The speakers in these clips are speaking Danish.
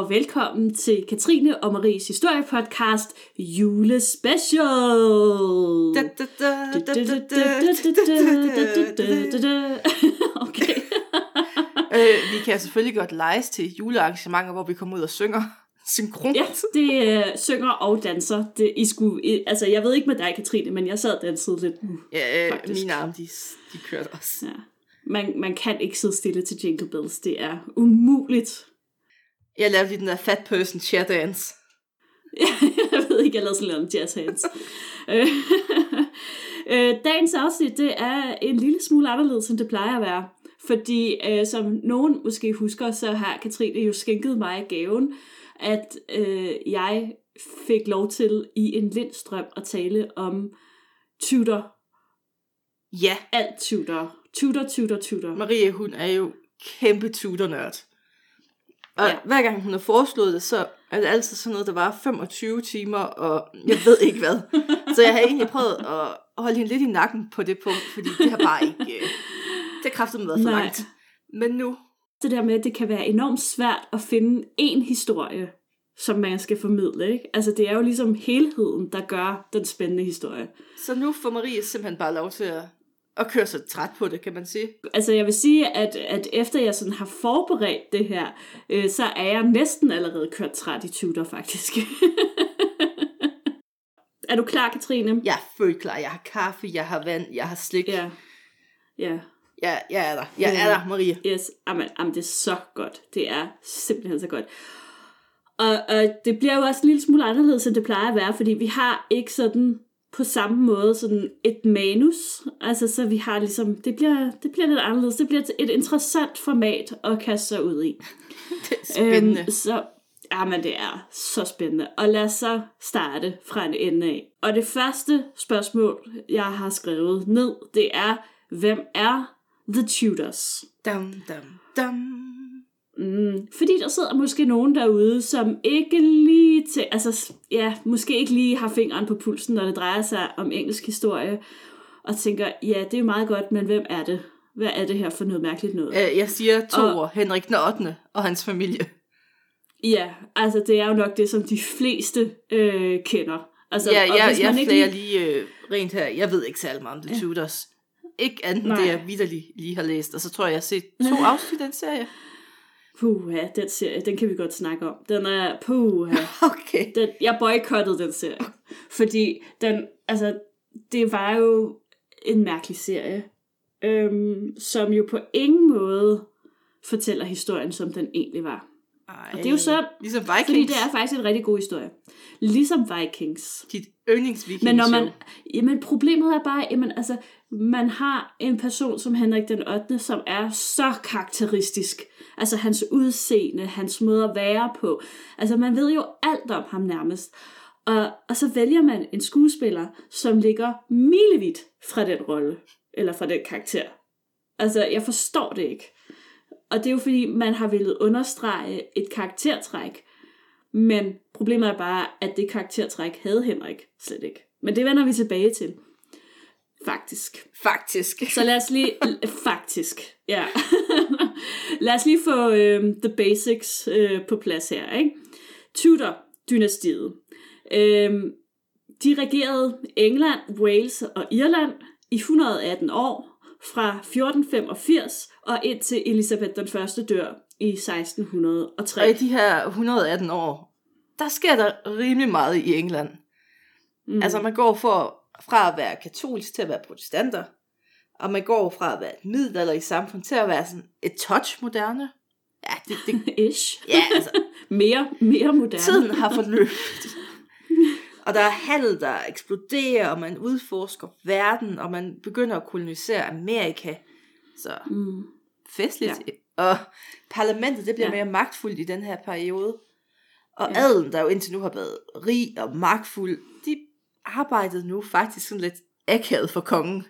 og velkommen til Katrine og Maries historiepodcast Julespecial. Okay. øh, vi kan selvfølgelig godt lejes til julearrangementer, hvor vi kommer ud og synger synkront. Ja, det øh, synger og danser. Det, I skulle, I, altså, jeg ved ikke med dig, Katrine, men jeg sad og dansede lidt. nu. ja øh, faktisk. mine arme, de, de kørte også. Ja. Man, man kan ikke sidde stille til Jingle Bells. Det er umuligt. Jeg lavede lige den der fat person chair dance. jeg ved ikke, jeg lavede sådan noget jazz hands. Dagens afsnit, det er en lille smule anderledes, end det plejer at være. Fordi, øh, som nogen måske husker, så har Katrine jo skænket mig gaven, at øh, jeg fik lov til i en lindstrøm at tale om Tudor. Ja, Alt Tudor. Tudor, Tudor, Tudor. Marie, hun er jo kæmpe tudernørd. Og Ja. hver gang hun har foreslået det, så er det altid sådan noget, der var 25 timer, og jeg ved ikke hvad. så jeg har egentlig prøvet at holde hende lidt i nakken på det punkt, fordi det har bare ikke... øh, Det har kraftigt været for Nej. langt. Men nu, det der med, at det kan være enormt svært at finde en historie, som man skal formidle. Ikke? Altså det er jo ligesom helheden, der gør den spændende historie. så nu får Marie simpelthen bare lov til at, at køre sig træt på det, kan man sige. Altså jeg vil sige, at, at efter jeg sådan har forberedt det her, øh, så er jeg næsten allerede kørt træt i Tudor faktisk. er du klar, Katrine? Jeg er følt klar. Jeg har kaffe, jeg har vand, jeg har slik. Ja. Ja. Jeg, jeg er der. Jeg er der, Marie. Yes, amen, amen, det er så godt. Det er simpelthen så godt. Og, og det bliver jo også en lille smule anderledes, end det plejer at være, fordi vi har ikke sådan på samme måde sådan et manus. Altså, så vi har ligesom, det bliver, det bliver lidt anderledes. Det bliver et interessant format at kaste sig ud i. Det er spændende. Øhm, så, jamen, det er så spændende. Og lad os så starte fra en ende af. Og det første spørgsmål, jeg har skrevet ned, det er, hvem er The Tudors? Dum, dum, dum. Mm, fordi der sidder måske nogen derude, som ikke lige til, altså ja, måske ikke lige har fingeren på pulsen, når det drejer sig om engelsk historie, og tænker, ja, det er meget godt, men hvem er det? Hvad er det her for noget mærkeligt noget? Jeg siger to Og-. Henrik den 8. og hans familie. Ja, altså det er jo nok det, som de fleste øh, kender. Altså, Ja, og jeg, hvis jeg man ikke flager lige øh, rent her. Jeg ved ikke særlig meget om The Ja. Tudors. Ikke andet Nej. det, jeg vidderlig lige har læst. Og så tror jeg, jeg har set to afsnit af den serie. Puha, den serie, den kan vi godt snakke om. Den er, puha. Okay. den, jeg boykottede den serie. Fordi den, altså, det var jo en mærkelig serie, øhm, som jo på ingen måde fortæller historien, som den egentlig var. Ej, Og det er jo så, Ligesom Vikings. fordi det er faktisk en rigtig god historie. Ligesom Vikings. Dit yndlingsviking Men når man, jamen problemet er bare, jamen altså, man har en person som Henrik den 8., som er så karakteristisk. Altså hans udseende, hans måde at være på. Altså man ved jo alt om ham nærmest. Og, og så vælger man en skuespiller, som ligger milevidt fra den rolle, eller fra den karakter. Altså, jeg forstår det ikke. Og det er jo fordi, man har ville understrege et karaktertræk, men problemet er bare, at det karaktertræk havde Henrik slet ikke. Men det vender vi tilbage til. Faktisk. Faktisk. Så lad os lige... faktisk, ja. lad os lige få øh, the basics øh, på plads her. Ikke? Tudor-dynastiet. Øh, de regerede England, Wales og Irland i 118 år, fra 1485 og indtil Elisabeth den første dør i 1603. Og i de her 118 år, der sker der rimelig meget i England. Mm. Altså man går for, fra at være katolsk til at være protestanter, og man går fra at være et middelalderligt samfund til at være sådan et touch moderne. Ja, det, det, Ish. ja altså, Mere, mere moderne. tiden har forløbet. Og der er handel, der eksploderer, og man udforsker verden, og man begynder at kolonisere Amerika. Så Mm. festligt. Ja. Og parlamentet, det bliver Ja. mere magtfuldt i den her periode. Og ja. adelen, der jo indtil nu har været rig og magtfuld, de arbejdede nu faktisk sådan lidt akavet for kongen.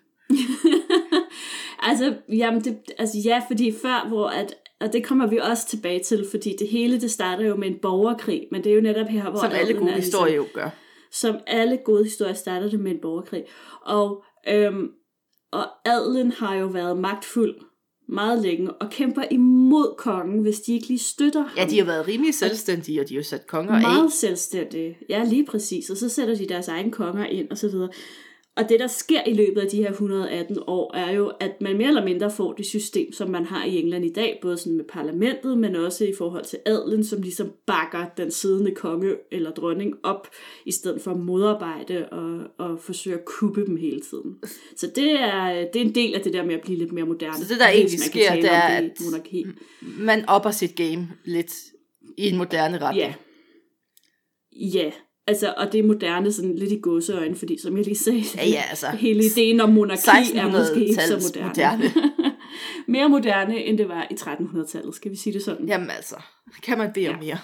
Altså, jamen det, altså ja, fordi før, hvor at, og det kommer vi også tilbage til, fordi det hele, det starter jo med en borgerkrig, men det er jo netop her, hvor Som alle gode er ligesom- historier jo gør. som alle gode historier starter det med en borgerkrig. Og, øhm, og adelen har jo været magtfuld meget længe og kæmper imod kongen, hvis de ikke lige støtter ham. Ja, de har været rimelig selvstændige, og de har jo sat konger af. Meget selvstændige. Ja, lige præcis. Og så sætter de deres egne konger ind og så videre. Og det, der sker i løbet af de her 118 år, er jo, at man mere eller mindre får det system, som man har i England i dag, både sådan med parlamentet, men også i forhold til adlen, som ligesom bakker den siddende konge eller dronning op, i stedet for at modarbejde og, og forsøge at kuppe dem hele tiden. Så det er, det er en del af det der med at blive lidt mere moderne. Så det, der egentlig sker, det er, om at monarki. man opper sit game lidt i en moderne retning. Ja. Ja, altså, og det er moderne sådan lidt i gåseøjne, fordi som jeg lige sagde, Ja, ja, altså. hele ideen om monarki er måske ikke så 1600-tallets moderne. moderne. Mere moderne, end det var i 1300-tallet, skal vi sige det sådan? Jamen altså, kan man bede om Ja. mere.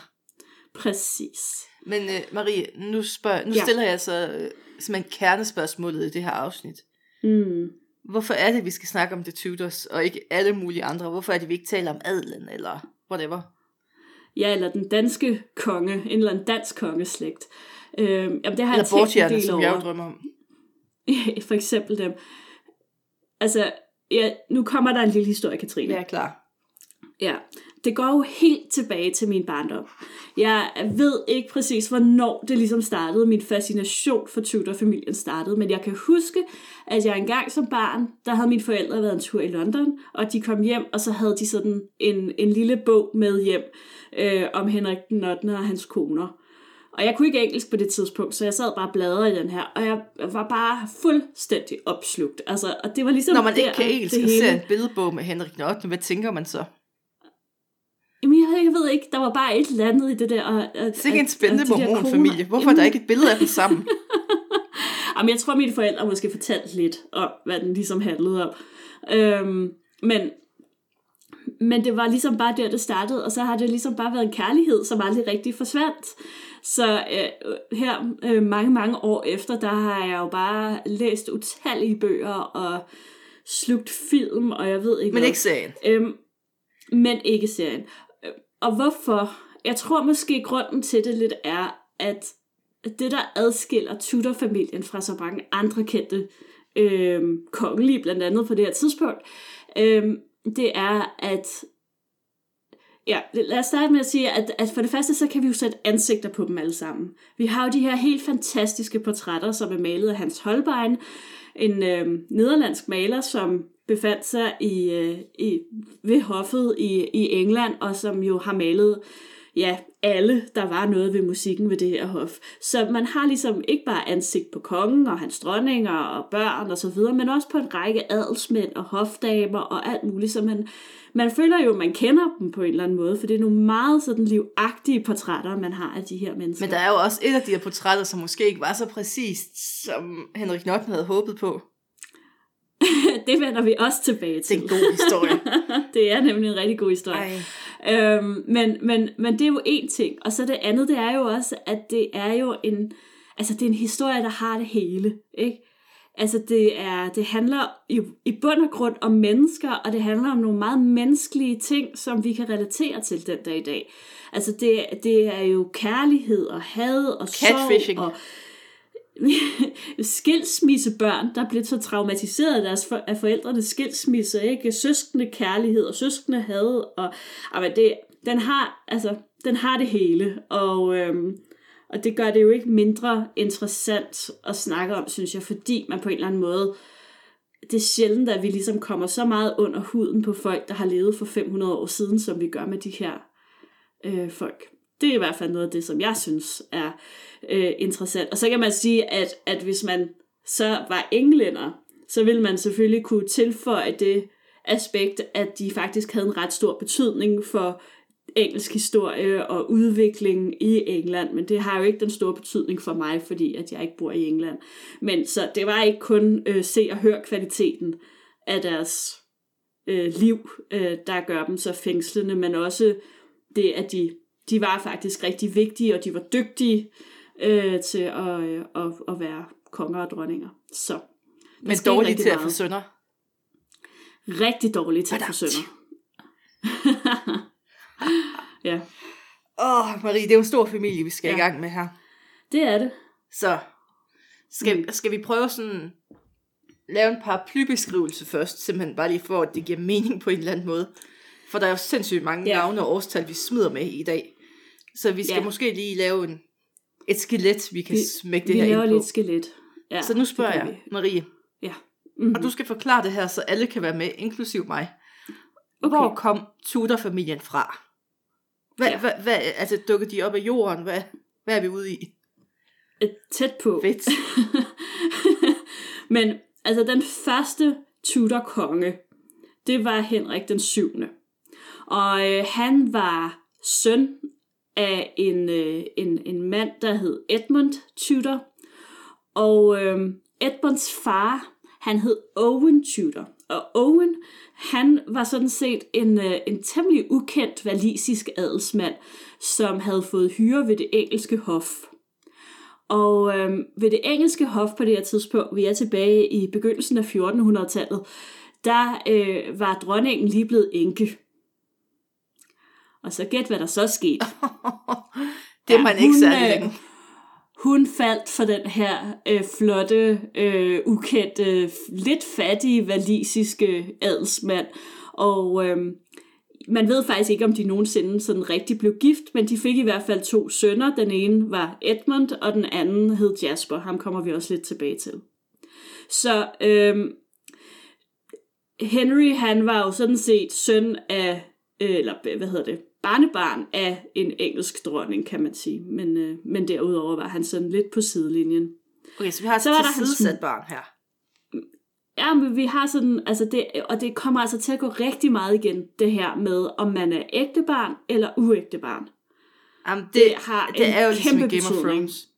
Præcis. Men uh, Marie, nu, spørg, nu Ja. stiller jeg så uh, simpelthen kernespørgsmålet i det her afsnit. Mm. Hvorfor er det, vi skal snakke om The Tudors, og ikke alle mulige andre? Hvorfor er det, vi ikke taler om adelen, eller whatever? Ja, eller den danske konge, en eller anden dansk kongeslægt. Øhm, jamen, det har jeg Eller en del som jeg jo drømmer om. For eksempel dem. Altså, ja, nu kommer der en lille historie, Katrine. Er klar. Ja, det går jo helt tilbage til min barndom. Jeg ved ikke præcis, hvornår det ligesom startede, min fascination for Tudor-familien startede, men jeg kan huske, at jeg engang som barn, der havde mine forældre været en tur i London, og de kom hjem, og så havde de sådan en, en lille bog med hjem øh, om Henrik den 8. og hans koner. Og jeg kunne ikke engelsk på det tidspunkt, så jeg sad bare bladrede i den her, og jeg var bare fuldstændig opslugt. Altså, og det var ligesom Når man der, ikke kan engelsk det og ser en billedbog med Henrik 8., hvad tænker man så? Jamen, jeg, jeg ved ikke, der var bare et eller andet i det der. Og, og, Sikke en spændende de mormonfamilie. Hvorfor er der ikke et billede af dem sammen? Jamen, jeg tror, mine forældre måske fortalte lidt om, hvad den ligesom handlede om. Øhm, men, men det var ligesom bare der, det startede, og så har det ligesom bare været en kærlighed, som aldrig rigtig forsvandt. Så øh, her øh, mange, mange år efter, der har jeg jo bare læst utallige bøger og slugt film, og jeg ved ikke Men ikke serien. Øhm, men ikke serien. Øh, Og hvorfor? Jeg tror måske grunden til det lidt er, at det der adskiller Tudor-familien fra så mange andre kendte øhm, kongelige, blandt andet på det her tidspunkt, øhm, det er, at Ja, lad os starte med at sige, at, at for det første, så kan vi jo sætte ansigter på dem alle sammen. Vi har jo de her helt fantastiske portrætter, som er malet af Hans Holbein, en øh, nederlandsk maler, som befandt sig i, øh, i, ved hoffet i, i England, og som jo har malet ja, alle, der var noget ved musikken ved det her hof. Så man har ligesom ikke bare ansigt på kongen og hans dronninger og børn og så videre, men også på en række adelsmænd og hofdamer og alt muligt, så man, man føler jo, at man kender dem på en eller anden måde, for det er nogle meget sådan livagtige portrætter, man har af de her mennesker. Men der er jo også et af de her portrætter, som måske ikke var så præcist, som Henrik 8. havde håbet på. det vender vi også tilbage Det til. er en god historie. det er nemlig en rigtig god historie. Ej. Øhm, men, men, men det er jo en ting. Og så det andet, det er jo også, at det er jo en, altså det er en historie, der har det hele. Ikke? Altså det, er, det handler i, i bund og grund om mennesker, og det handler om nogle meget menneskelige ting, som vi kan relatere til den dag i dag. Altså det, det er jo kærlighed og had og Catfishing. sorg og skilsmissebørn, der bliver så traumatiseret af, deres for, af forældrenes skilsmisse, ikke? Søskende kærlighed og søskende had, og, og men det, den har, altså, den har det hele, og, øhm, og det gør det jo ikke mindre interessant at snakke om, synes jeg, fordi man på en eller anden måde, det er sjældent, at vi ligesom kommer så meget under huden på folk, der har levet for 500 år siden, som vi gør med de her øh, folk. Det er i hvert fald noget af det, som jeg synes er øh, interessant. Og så kan man sige, at, at hvis man så var englænder, så ville man selvfølgelig kunne tilføje det aspekt, at de faktisk havde en ret stor betydning for engelsk historie og udvikling i England, men det har jo ikke den store betydning for mig, fordi at jeg ikke bor i England. Men så det var ikke kun øh, se og høre kvaliteten af deres øh, liv, øh, der gør dem så fængslende, men også det, at de, de var faktisk rigtig vigtige, og de var dygtige øh, til at, øh, at, at være konger og dronninger. Så Men rigtig til at få sønner. Rigtig dårligt til at få sønner. ja, Åh, oh, Marie, det er jo en stor familie, vi skal ja. i gang med her. det er det. Så skal, Mm. skal vi prøve sådan lave en paraplybeskrivelse først, simpelthen bare lige for, at det giver mening på en eller anden måde. For der er jo sindssygt mange ja. navne og årstal, vi smider med i dag. Så vi skal Ja. måske lige lave en, et skelet, vi kan Vi- vi, smække det vi her laver ind på. lidt skelet. Ja, så nu spørger jeg, Marie, Ja. Mm-hmm. og du skal forklare det her, så alle kan være med, inklusiv mig. Okay. Hvor kom Tudor-familien fra? Hvad, Ja. ja. hvad, hvad, altså dukkede de op af jorden? Hvad, hvad er vi ude i? Øh, Tæt på. Fedt. Men altså den første Tudor-konge, det var Henrik den 7. Og øh, han var søn af en, øh, en, en mand, der hed Edmund Tudor. Og øh, Edmunds far, han hed Owen Tudor. Og Owen, han var sådan set en, øh, en temmelig ukendt valisisk adelsmand, som havde fået hyre ved det engelske hof. Og øh, ved det engelske hof på det her tidspunkt, vi er tilbage i begyndelsen af 1400-tallet, der øh, var dronningen lige blevet enke. Og så gæt, hvad der så skete. det er Ja, man ikke hun, særlig øh, længe. Hun faldt for den her øh, flotte, øh, ukendte, lidt fattige valisiske adelsmand. Og øh, man ved faktisk ikke, om de nogensinde sådan rigtig blev gift, men de fik i hvert fald to sønner. Den ene var Edmund, og den anden hed Jasper. Ham kommer vi også lidt tilbage til. Så øh, Henry, han var jo sådan set søn af, øh, eller hvad hedder det, barnebarn af en engelsk dronning, kan man sige. Men, øh, men derudover var han sådan lidt på sidelinjen. Okay, så vi har så var der hans barn her. Ja, men vi har sådan, altså det, og det kommer altså til at gå rigtig meget igen, det her med, om man er ægte barn eller uægte barn. Jamen, det, Det har det en er jo ligesom kæmpe Game of. Thrones.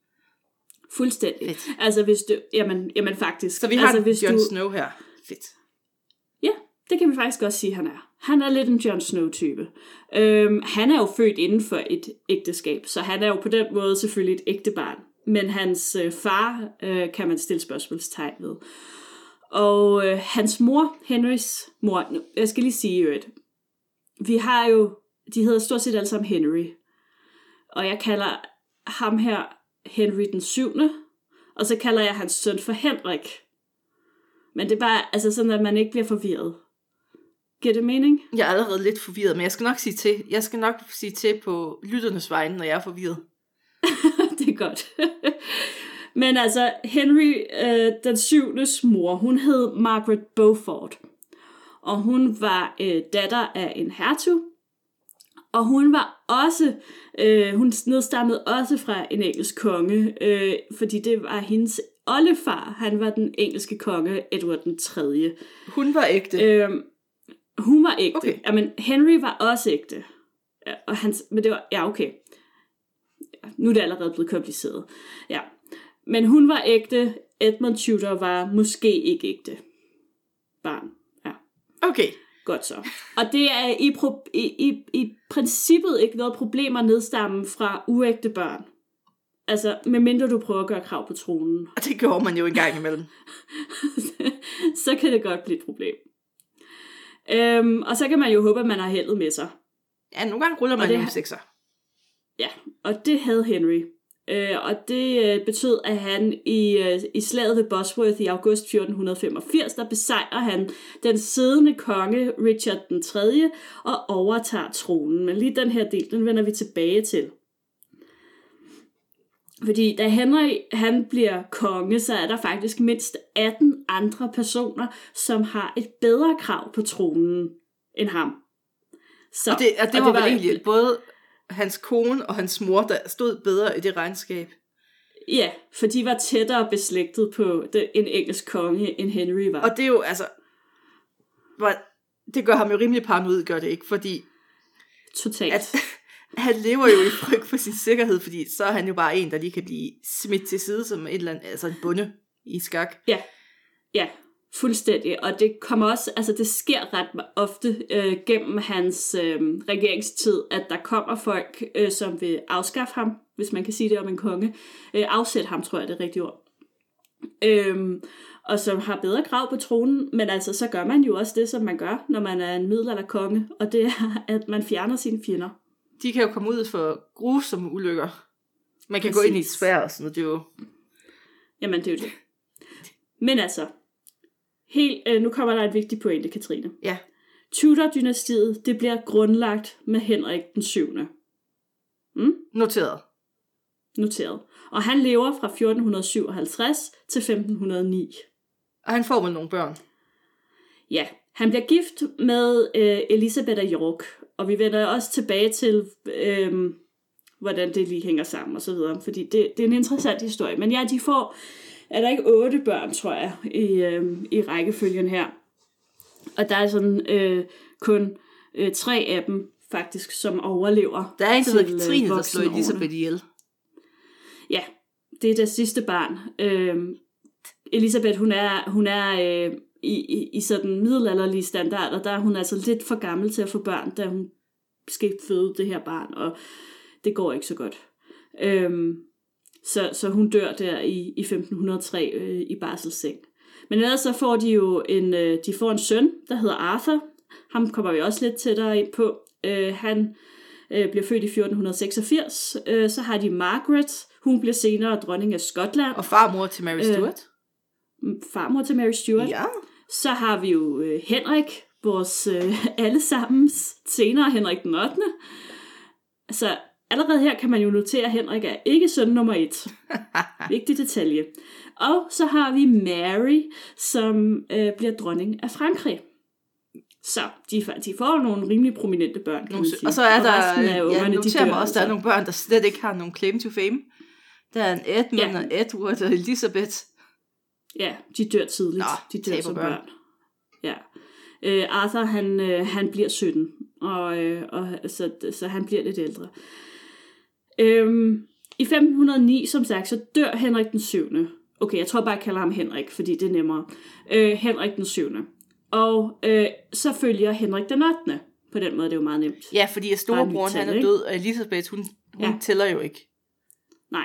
Fuldstændig. Fedt. Altså hvis du, jamen, jamen faktisk. Så vi har altså, altså, Jon du... Snow her. Fedt. Ja, det kan vi faktisk godt sige, han er. Han er lidt en Jon Snow-type. Øhm, han er jo født inden for et ægteskab, så han er jo på den måde selvfølgelig et ægte barn. Men hans øh, far øh, kan man stille spørgsmålstegn ved. Og øh, hans mor, Henrys mor, nu, jeg skal lige sige at vi har jo, de hedder stort set alle sammen Henry. Og jeg kalder ham her Henry den 7. Og så kalder jeg hans søn for Henrik. Men det er bare, altså sådan, at man ikke bliver forvirret. Giver det mening? Jeg er allerede lidt forvirret, men jeg skal nok sige til. Jeg skal nok sige til på lytternes vegne, når jeg er forvirret. det er godt. Men altså, Henry øh, den syvendes mor, hun hed Margaret Beaufort. Og hun var øh, datter af en hertug. Og hun var også, øh, hun nedstammede også fra en engelsk konge, øh, fordi det var hendes oldefar. Han var den engelske konge, Edward den 3. Hun var ægte. Øh, hun var ægte. Okay. Jamen, Henry var også ægte. Ja, Og hans, men det var, ja okay. Ja, Nu er det allerede blevet kompliceret. Ja. Men hun var ægte. Edmund Tudor var måske ikke ægte. Barn. Ja, Okay. godt så. Og det er i, pro, i, i, i princippet ikke noget problem at nedstamme fra uægte børn. Altså, medmindre du prøver at gøre krav på tronen. Og det gjorde man jo en gang imellem. så kan det godt blive et problem. Øhm, og så kan man jo håbe, at man har heldet med sig. Ja, nogle gange ruller man det en sekser. Ja, og det havde Henry. Øh, og det øh, betød, at han i, øh, i slaget ved Bosworth i august 1485, der besejrer han den siddende konge Richard den 3. og overtager tronen. Men lige den her del, den vender vi tilbage til. Fordi da Henry han bliver konge, så er der faktisk mindst 18 andre personer, som har et bedre krav på tronen end ham. Så, Og det, og det, og var, vel egentlig både hans kone og hans mor, der stod bedre i det regnskab. Ja, for de var tættere beslægtet på det, en engelsk konge, end Henry var. Og det er jo, altså... Hvor, det gør ham jo rimelig paranoid, gør det ikke? Fordi Totalt. at, han lever jo i frygt for sin sikkerhed, fordi så er han jo bare en, der lige kan blive smidt til side som et eller andet, altså en bunde i skak. Ja, ja, fuldstændig. Og det kommer også, altså det sker ret ofte øh, gennem hans øh, regeringstid, at der kommer folk, øh, som vil afskaffe ham, hvis man kan sige det om en konge. Øh, afsætte ham, tror jeg, det er rigtigt ord. Øhm, og som har bedre krav på tronen, men altså så gør man jo også det, som man gør, når man er en middelalderkonge, og det er, at man fjerner sine fjender. De kan jo komme ud for grusomme ulykker. Man kan Præcis. gå ind i et svær og sådan noget, det er jo... Jamen, det er jo det. Men altså, helt, øh, nu kommer der et vigtigt pointe, Katrine. Ja. Tudor-dynastiet, det bliver grundlagt med Henrik den 7. Noteret. Noteret. Og han lever fra 1457 til 1509. Og han får med nogle børn. Ja, han bliver gift med øh, Elisabeth af York, og vi vender også tilbage til, øh, hvordan det lige hænger sammen og så videre, fordi det, det er en interessant historie. Men ja, de får, er der ikke otte børn, tror jeg, i, øh, i rækkefølgen her. Og der er sådan øh, kun øh, tre af dem, faktisk, som overlever. Der er en, der hedder øh, Katrine, der slår. Elisabeth ihjel. Ja, det er det sidste barn. Øhm, Elisabeth, hun er, hun er øh, i, i, i sådan middelalderlige standarder, der er hun altså lidt for gammel til at få børn, da hun skal føde det her barn, og det går ikke så godt. Øhm, så, så hun dør der i, i 1503 øh, i barselsseng. Men ellers så får de jo en, øh, de får en søn, der hedder Arthur. Ham kommer vi også lidt tættere ind på. Øh, han øh, bliver født i 1486. Øh, så har de Margaret. Hun bliver senere dronning af Skotland. Og farmor til Mary Stuart. Farmor til Mary Stuart. Ja. Så har vi jo øh, Henrik, vores øh, allesammens senere Henrik den 8. Så allerede her kan man jo notere, at Henrik er ikke søn nummer et. Vigtig detalje. Og så har vi Mary, som øh, bliver dronning af Frankrig. Så de, de får nogle rimelig prominente børn, kan man sige. og så er der, resten af ungerne, de noterer dør mig også, der er altså. nogle børn, der slet ikke har nogen claim to fame. Der er en Edmund Ja. og Edward og Elizabeth. Ja, de dør tidligt. Nå, de dør som børn. børn. Ja. Øh, Arthur, han, øh, han bliver 17, og, øh, og så, så han bliver lidt ældre. Øhm, I 1509, som sagt, så dør Henrik den 7. Okay, jeg tror bare, jeg kalder ham Henrik, fordi det er nemmere. Øh, Henrik den 7. Og øh, så følger Henrik den 8. På den måde det er det jo meget nemt. Ja, fordi storebroren han er død, og Elizabeth, hun, hun Ja. tæller jo ikke. Nej.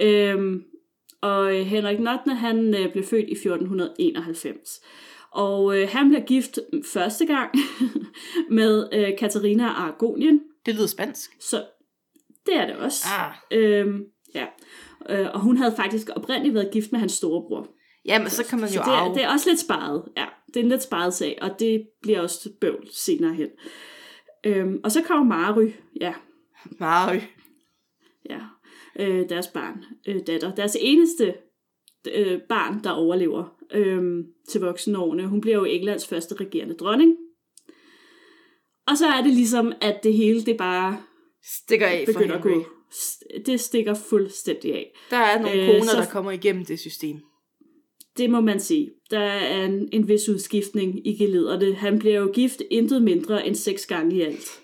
Øhm, og øh, Henrik 8. han øh, blev født i 1491. Og øh, han bliver gift første gang med øh, Katarina af Aragonien. Det lyder spansk. Så det er det også. Ah. Øhm, ja. Øh, og hun havde faktisk oprindeligt været gift med hans storebror. Jamen, så kan man Så jo det, er, det er også lidt sparet. Ja, det er en lidt sparet sag, og det bliver også bøvl senere hen. Øhm, og så kommer Mary, ja, Mary. ja, øh, deres barn, øh, datter. Deres eneste øh, barn, der overlever øh, til voksenårene. Hun bliver jo Englands første regerende dronning. Og så er det ligesom, at det hele, det bare Stikker af for begynder at Henry. gå. Det stikker fuldstændig af. Der er nogle Øh, koner, så- der kommer igennem det system. Det må man sige. Der er en, en vis udskiftning i gelederne. Han bliver jo gift intet mindre end seks gange i alt.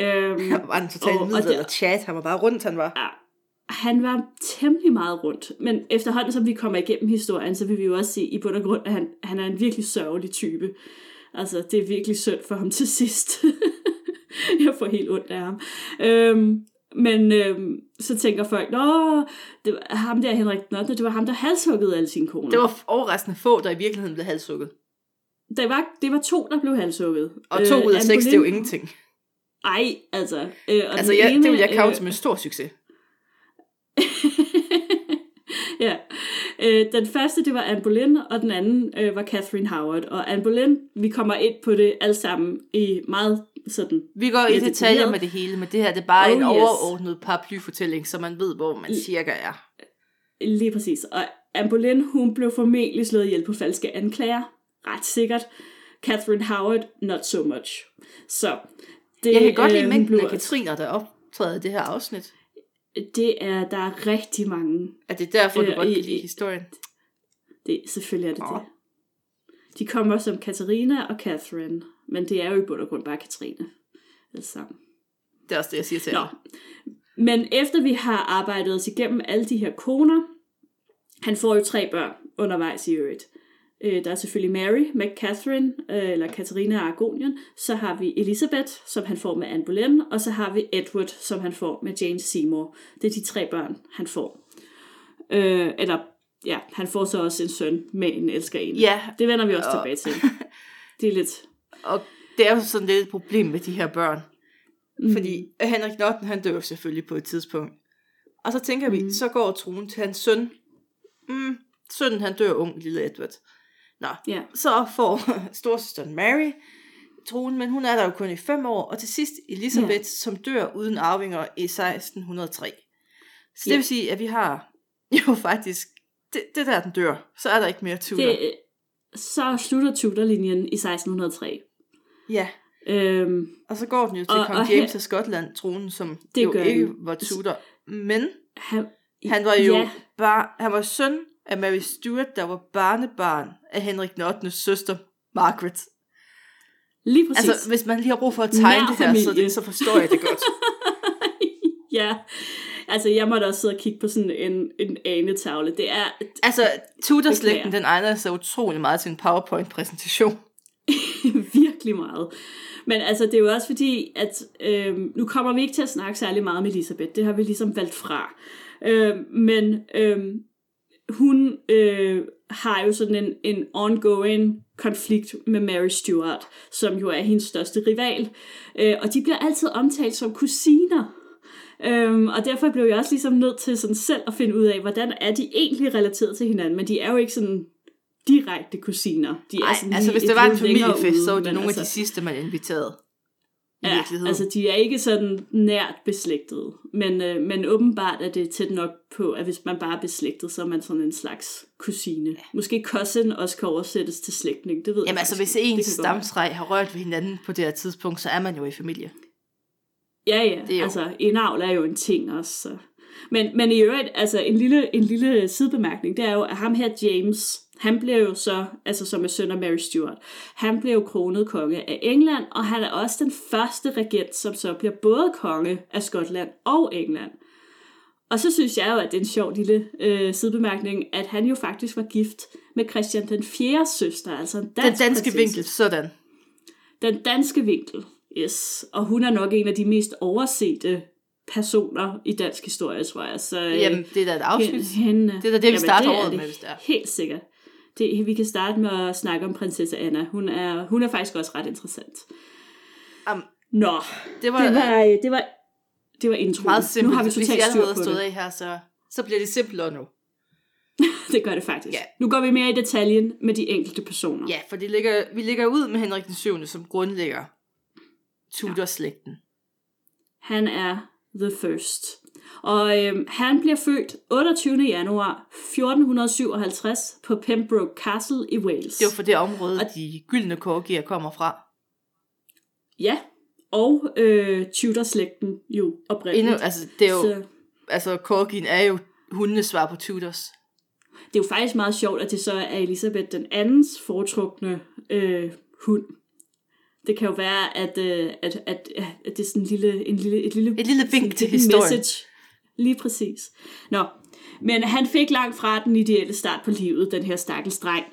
Øhm, Han var en total og- middelalder det- chat. Han var bare rundt, han var. han var temmelig meget rundt. Men efterhånden, som vi kommer igennem historien, så vil vi jo også se i bund og grund, at han, han er en virkelig sørgelig type. Altså, det er virkelig synd for ham til sidst. Jeg får helt ondt af ham. Øhm, men øhm, så tænker folk, Nå, det var ham der Henrik 8., det var ham, der halshuggede alle sine koner. Det var overraskende få, der i virkeligheden blev halshugget. det, var, det var to, der blev halshugget. Og to ud af seks, det er jo ingenting. Ej, altså. Øh, og Altså, jeg, det vil ene, jeg count øh, en stor succes. ja. Øh, den første, det var Anne Boleyn, og den anden øh, var Catherine Howard. Og Anne Boleyn, vi kommer ind på det alle sammen i meget sådan... Vi går i detaljer med det hele, men det her det er bare Oh, en yes. overordnet paraplyfortælling, så man ved, hvor man cirka er. Lige præcis. Og Anne Boleyn, hun blev formentlig slået ihjel på falske anklager. Ret sikkert. Catherine Howard, not so much. Så det, Jeg kan godt lide øh, mængden af Katriner, der optræder i det her afsnit. Det er, der er rigtig mange. Er det derfor, du Øh, godt kan lide historien? Det, selvfølgelig er det Åh. det. De kommer som Katarina og Catherine, men det er jo i bund og grund bare Katrine. Alle sammen. Det er også det, jeg siger til Nå. jer. Men efter vi har arbejdet os igennem alle de her koner, han får jo tre børn undervejs i øvrigt. Øh, Der er selvfølgelig Mary med Catherine, øh, eller Katarina Aragonien. Så har vi Elizabeth, som han får med Anne Boleyn. Og så har vi Edward, som han får med Jane Seymour. Det er de tre børn, han får. Øh, eller, ja, han får så også en søn med en elskerinde. Ja, Det vender vi også og- tilbage til. Det er lidt... og det er jo sådan lidt et problem med de her børn. Mm. Fordi Henrik Notten, han dør selvfølgelig på et tidspunkt. Og så tænker vi, Mhm. så går troen til hans søn. Mm, sønnen han dør ung, lille Edward. Nå, Ja. så får storsøsteren Mary tronen, men hun er der jo kun i fem år, og til sidst Elisabeth, ja. som dør uden arvinger i 1603. Så det Ja. vil sige, at vi har jo faktisk, det, det der den dør, så er der ikke mere Tudor. Det, så slutter Tudor-linjen i 1603. Ja, Øhm, og så går den jo til Og- kong og James af Skotland, tronen, som Det jo ikke den. var Tudor. Men han, han var jo Ja, bare, han var søn af Mary Stuart, der var barnebarn af Henrik den 8. søster, Margaret. lige præcis. Altså, hvis man lige har brug for at tegne Nær det her, så, det, så forstår jeg det godt. ja, altså jeg måtte også sidde og kigge på sådan en, en anetavle. Det er Altså, Tudor-slægten, den egner sig utrolig meget til en PowerPoint-præsentation. virkelig meget. Men altså, det er jo også fordi, at øh, nu kommer vi ikke til at snakke særlig meget om Elisabeth. Det har vi ligesom valgt fra. Øh, men øh, hun øh, har jo sådan en, en ongoing konflikt med Mary Stuart, som jo er hendes største rival. Øh, og de bliver altid omtalt som kusiner. Øhm, og derfor blev jeg også ligesom nødt til sådan selv at finde ud af, hvordan er de egentlig relateret til hinanden, men de er jo ikke sådan direkte kusiner. De er Ej, sådan altså hvis et det var en familiefest, ude, så var det nogle altså, af de sidste, man inviterede. I Ja, virkeligheden. altså de er ikke sådan nært beslægtede, men, øh, men åbenbart er det tæt nok på, at hvis man bare er beslægtet, så er man sådan en slags kusine. Ja. Måske cousin også kan oversættes til slægtning, det ved Jamen jeg altså, faktisk hvis ens stamtræ har rørt ved hinanden på det her tidspunkt, så er man jo i familie. Ja, ja, Det er jo- altså indavl er jo en ting også. Så. Men, men i øvrigt, altså en lille, en lille sidebemærkning, det er jo, at ham her James, han blev jo så, altså som er søn af Mary Stuart, han blev jo kronet konge af England, og han er også den første regent, som så bliver både konge af Skotland og England. Og så synes jeg jo, at det er en sjov lille øh, sidebemærkning, at han jo faktisk var gift med Christian den 4. søster, altså en Den dansk danske prinsesse. vinkel, sådan. Den danske vinkel, yes. Og hun er nok en af de mest oversete personer i dansk historie, tror jeg. Så, øh, Jamen, det er da et afsnit. hende, Det er da det, vi jamen, starter det året det med, hvis det er. Helt sikkert. Det, vi kan starte med at snakke om prinsesse Anna. Hun er, hun er faktisk også ret interessant. Am, Nå, det var, det var, øh, det var, det var introen. meget simpelt. Nu har vi Hvis I totalt styr allerede på stået det. af her, så, så bliver det simplere nu. Det gør det faktisk. Ja. Nu går vi mere i detaljen med de enkelte personer. Ja, for det ligger, vi ligger ud med Henrik den 7. som grundlægger Tudor-slægten. Han er the first. Og øhm, han bliver født 28. januar 1457 på Pembroke Castle i Wales. Det var for det område, de gyldne korgier kommer fra. Ja, og øh, Tudor-slægten jo oprindeligt. Endnu, altså, det er jo, Så altså, korgien er jo hundenes svar på Tudors. det er jo faktisk meget sjovt, at det så er Elisabeth den andens foretrukne øh, hund. Det kan jo være, at, øh, at, at, at det er sådan en lille, en lille, et lille, Et lille vink til historien. Message. Lige præcis. Nå, men han fik langt fra den ideelle start på livet, den her stakkels dreng.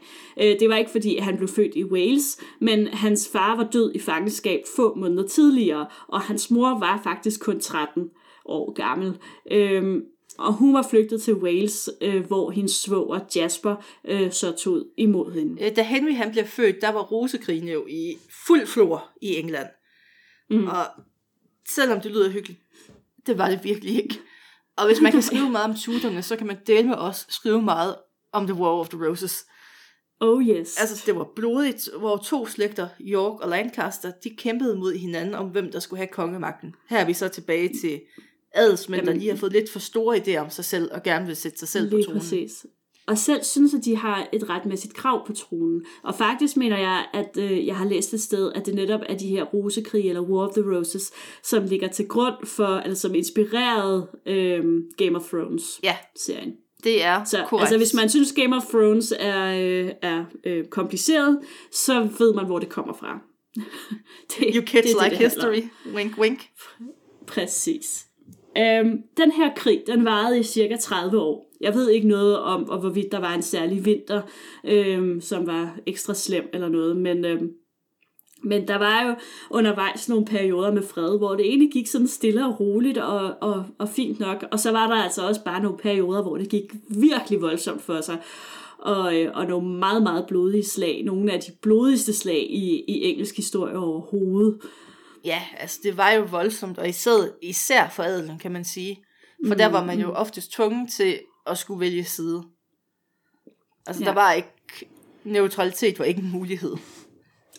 Øh, Det var ikke fordi, han blev født i Wales, men hans far var død i fangenskab få måneder tidligere, og hans mor var faktisk kun 13 år gammel. Øhm, Og hun var flygtet til Wales, øh, hvor hendes svoger Jasper øh, så tog imod hende. Øh, Da Henry han blev født, der var rosekrigen jo i fuld flor i England. Mm. Og selvom det lyder hyggeligt, det var det virkelig ikke. Og hvis man kan skrive meget om Tudorne, så kan man dele med os skrive meget om The War of the Roses. Oh yes. Altså, det var blodigt, hvor to slægter, York og Lancaster, de kæmpede mod hinanden om, hvem der skulle have kongemagten. Her er vi så tilbage til adelsmænd, der Jamen- lige har fået lidt for store idéer om sig selv, og gerne vil sætte sig selv på tronen. præcis. Og selv synes, at de har et retmæssigt krav på tronen. Og faktisk mener jeg, at øh, jeg har læst et sted, at det netop er de her rosekrig, eller War of the Roses, som ligger til grund for, eller som inspirerede øh, Game of Thrones-serien. Ja, det er Så korrekt. altså, hvis man synes, Game of Thrones er, øh, er øh, kompliceret, så ved man, hvor det kommer fra. det, You kids det det, like det history. Wink, wink. Præcis. Øhm, den her krig, den varede i cirka 30 år. Jeg ved ikke noget om, og hvorvidt der var en særlig vinter, øhm, som var ekstra slem eller noget, men, øhm, men der var jo undervejs nogle perioder med fred, hvor det egentlig gik sådan stille og roligt og, og, og fint nok. Og så var der altså også bare nogle perioder, hvor det gik virkelig voldsomt for sig. Og, øh, og nogle meget, meget blodige slag. Nogle af de blodigste slag i, i engelsk historie overhovedet. Ja, altså det var jo voldsomt, og især, især for adelen, kan man sige. For der var man jo oftest tvunget til at skulle vælge side. Altså Ja. der var ikke Neutralitet var ikke en mulighed.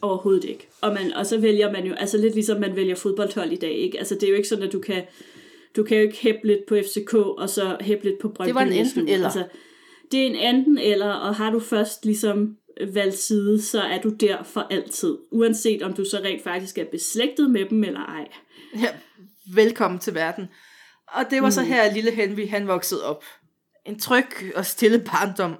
Overhovedet ikke. Og, man, og så vælger man jo, altså lidt ligesom man vælger fodboldhold i dag, ikke? Altså det er jo ikke sådan, at du kan, du kan jo ikke hæppe lidt på FCK, og så hæppe lidt på Brøndby. Det var en enten eller. Altså, det er en enten eller, og har du først ligesom valgt side, så er du der for altid. Uanset om du så rent faktisk er beslægtet med dem eller ej. Ja, velkommen til verden. Og det var mm. så her, lille Henry, han voksede op. En tryg og stille barndom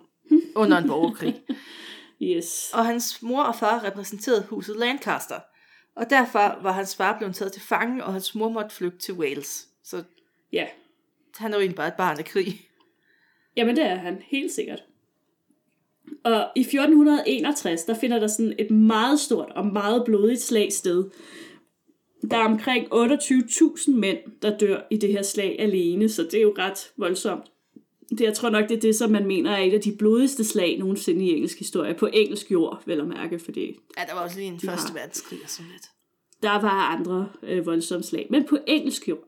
under en borgerkrig. yes. Og hans mor og far repræsenterede huset Lancaster. Og derfor var hans far blevet taget til fange, og hans mor måtte flygte til Wales. Så ja. han er jo egentlig bare et barn af krig. Jamen det er han, helt sikkert. Og i 1461, der finder der sådan et meget stort og meget blodigt slag sted. Der er omkring 28.000 mænd, der dør i det her slag alene, så det er jo ret voldsomt. Det, jeg tror nok, det er det, som man mener er et af de blodigste slag nogensinde i engelsk historie. På engelsk jord, vel at mærke, fordi... Ja, der var også lige en første verdenskrig og sådan lidt. Der var andre øh, voldsomme slag, men på engelsk jord.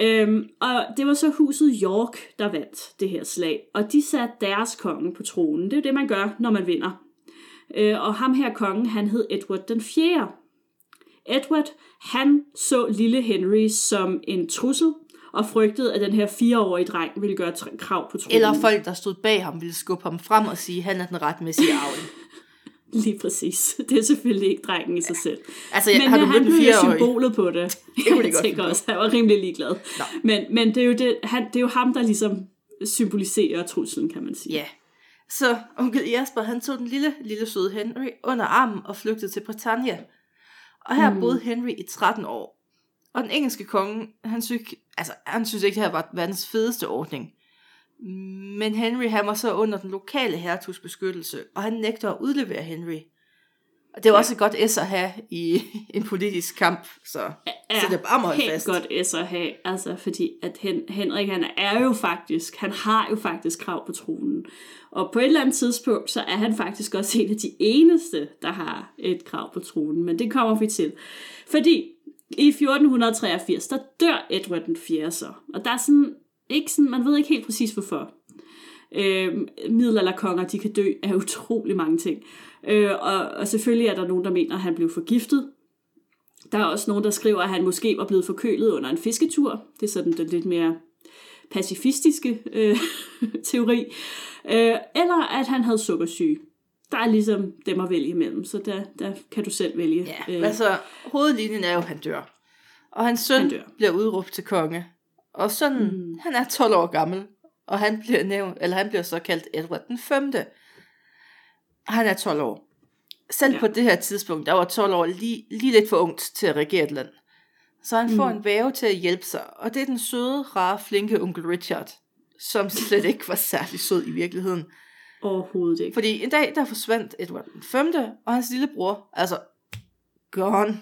Øhm, og det var så huset York, der vandt det her slag. Og de satte deres konge på tronen. Det er jo det, man gør, når man vinder. Øh, og ham her kongen, han hed Edward den 4. Edward, han så lille Henry som en trussel, og frygtede, at den her fireårige dreng ville gøre krav på tronen. Eller folk, der stod bag ham, ville skubbe ham frem og sige, at han er den retmæssige arvel. Lige præcis. Det er selvfølgelig ikke drengen i sig selv. Altså, jeg, men har du han blev jo symbolet på det. det jeg godt tænker også, han var rimelig ligeglad. Nå. Men, men det, er jo det, han, det er jo ham, der ligesom symboliserer truslen, kan man sige. Ja. Så onkel Jasper, han tog den lille, lille søde Henry under armen og flygtede til Britannia. Og her mm. boede Henry i 13 år. Og den engelske konge, han, synes, altså, han synes ikke, det her var verdens fedeste ordning. Men Henry han var så under den lokale hertugs beskyttelse, og han nægter at udlevere Henry. Og det er ja. også et godt S at have i en politisk kamp, så, ja, så det er bare meget helt fast. godt S at have, altså fordi at Hen, Henrik han er jo faktisk, han har jo faktisk krav på tronen. Og på et eller andet tidspunkt, så er han faktisk også en af de eneste, der har et krav på tronen, men det kommer vi til. Fordi i 1483, der dør Edward den 4. så, og der er sådan ikke sådan, man ved ikke helt præcis hvorfor. Øh, middelalderkonger, de kan dø af utrolig mange ting. Øh, og, og selvfølgelig er der nogen, der mener, at han blev forgiftet. Der er også nogen, der skriver, at han måske var blevet forkølet under en fisketur. Det er sådan den lidt mere pacifistiske øh, teori. Øh, eller at han havde sukkersyge. Der er ligesom dem at vælge imellem, så der, der kan du selv vælge. Ja, øh, altså hovedlinjen er jo, at han dør. Og hans søn dør. bliver udråbt til konge. Og sådan, mm. han er 12 år gammel, og han bliver nævnt, eller han bliver så kaldt Edward den 5. Han er 12 år. Selv ja. på det her tidspunkt, der var 12 år lige, lige lidt for ungt til at regere et land. Så han mm. får en væve til at hjælpe sig, og det er den søde, rare, flinke onkel Richard, som slet ikke var særlig sød i virkeligheden. Overhovedet ikke. Fordi en dag, der forsvandt Edward den 5. og hans lille bror, altså, gone.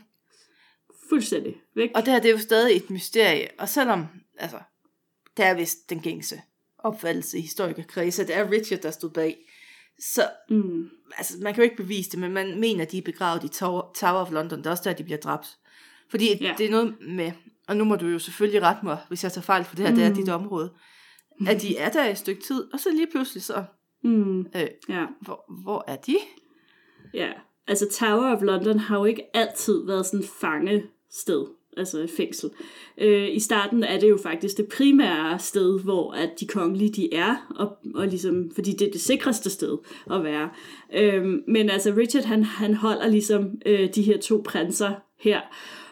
Fuldstændig væk. Og det her, det er jo stadig et mysterie, og selvom altså, det er vist den gængse opfattelse i historikerkredse, det er Richard, der stod bag. Så, mm. altså, man kan jo ikke bevise det, men man mener, at de er begravet i Tower, Tower of London. Det er også der, de bliver dræbt. Fordi ja. det er noget med, og nu må du jo selvfølgelig rette mig, hvis jeg tager fejl, for det her, mm. det er mm. dit område, at de er der et stykke tid, og så lige pludselig så, mm. øh, ja. hvor, hvor er de? Ja, altså Tower of London har jo ikke altid været sådan fangested altså et fængsel. Øh, I starten er det jo faktisk det primære sted, hvor at de kongelige de er, og, og ligesom, fordi det er det sikreste sted at være. Øh, men altså Richard han, han holder ligesom øh, de her to prinser her,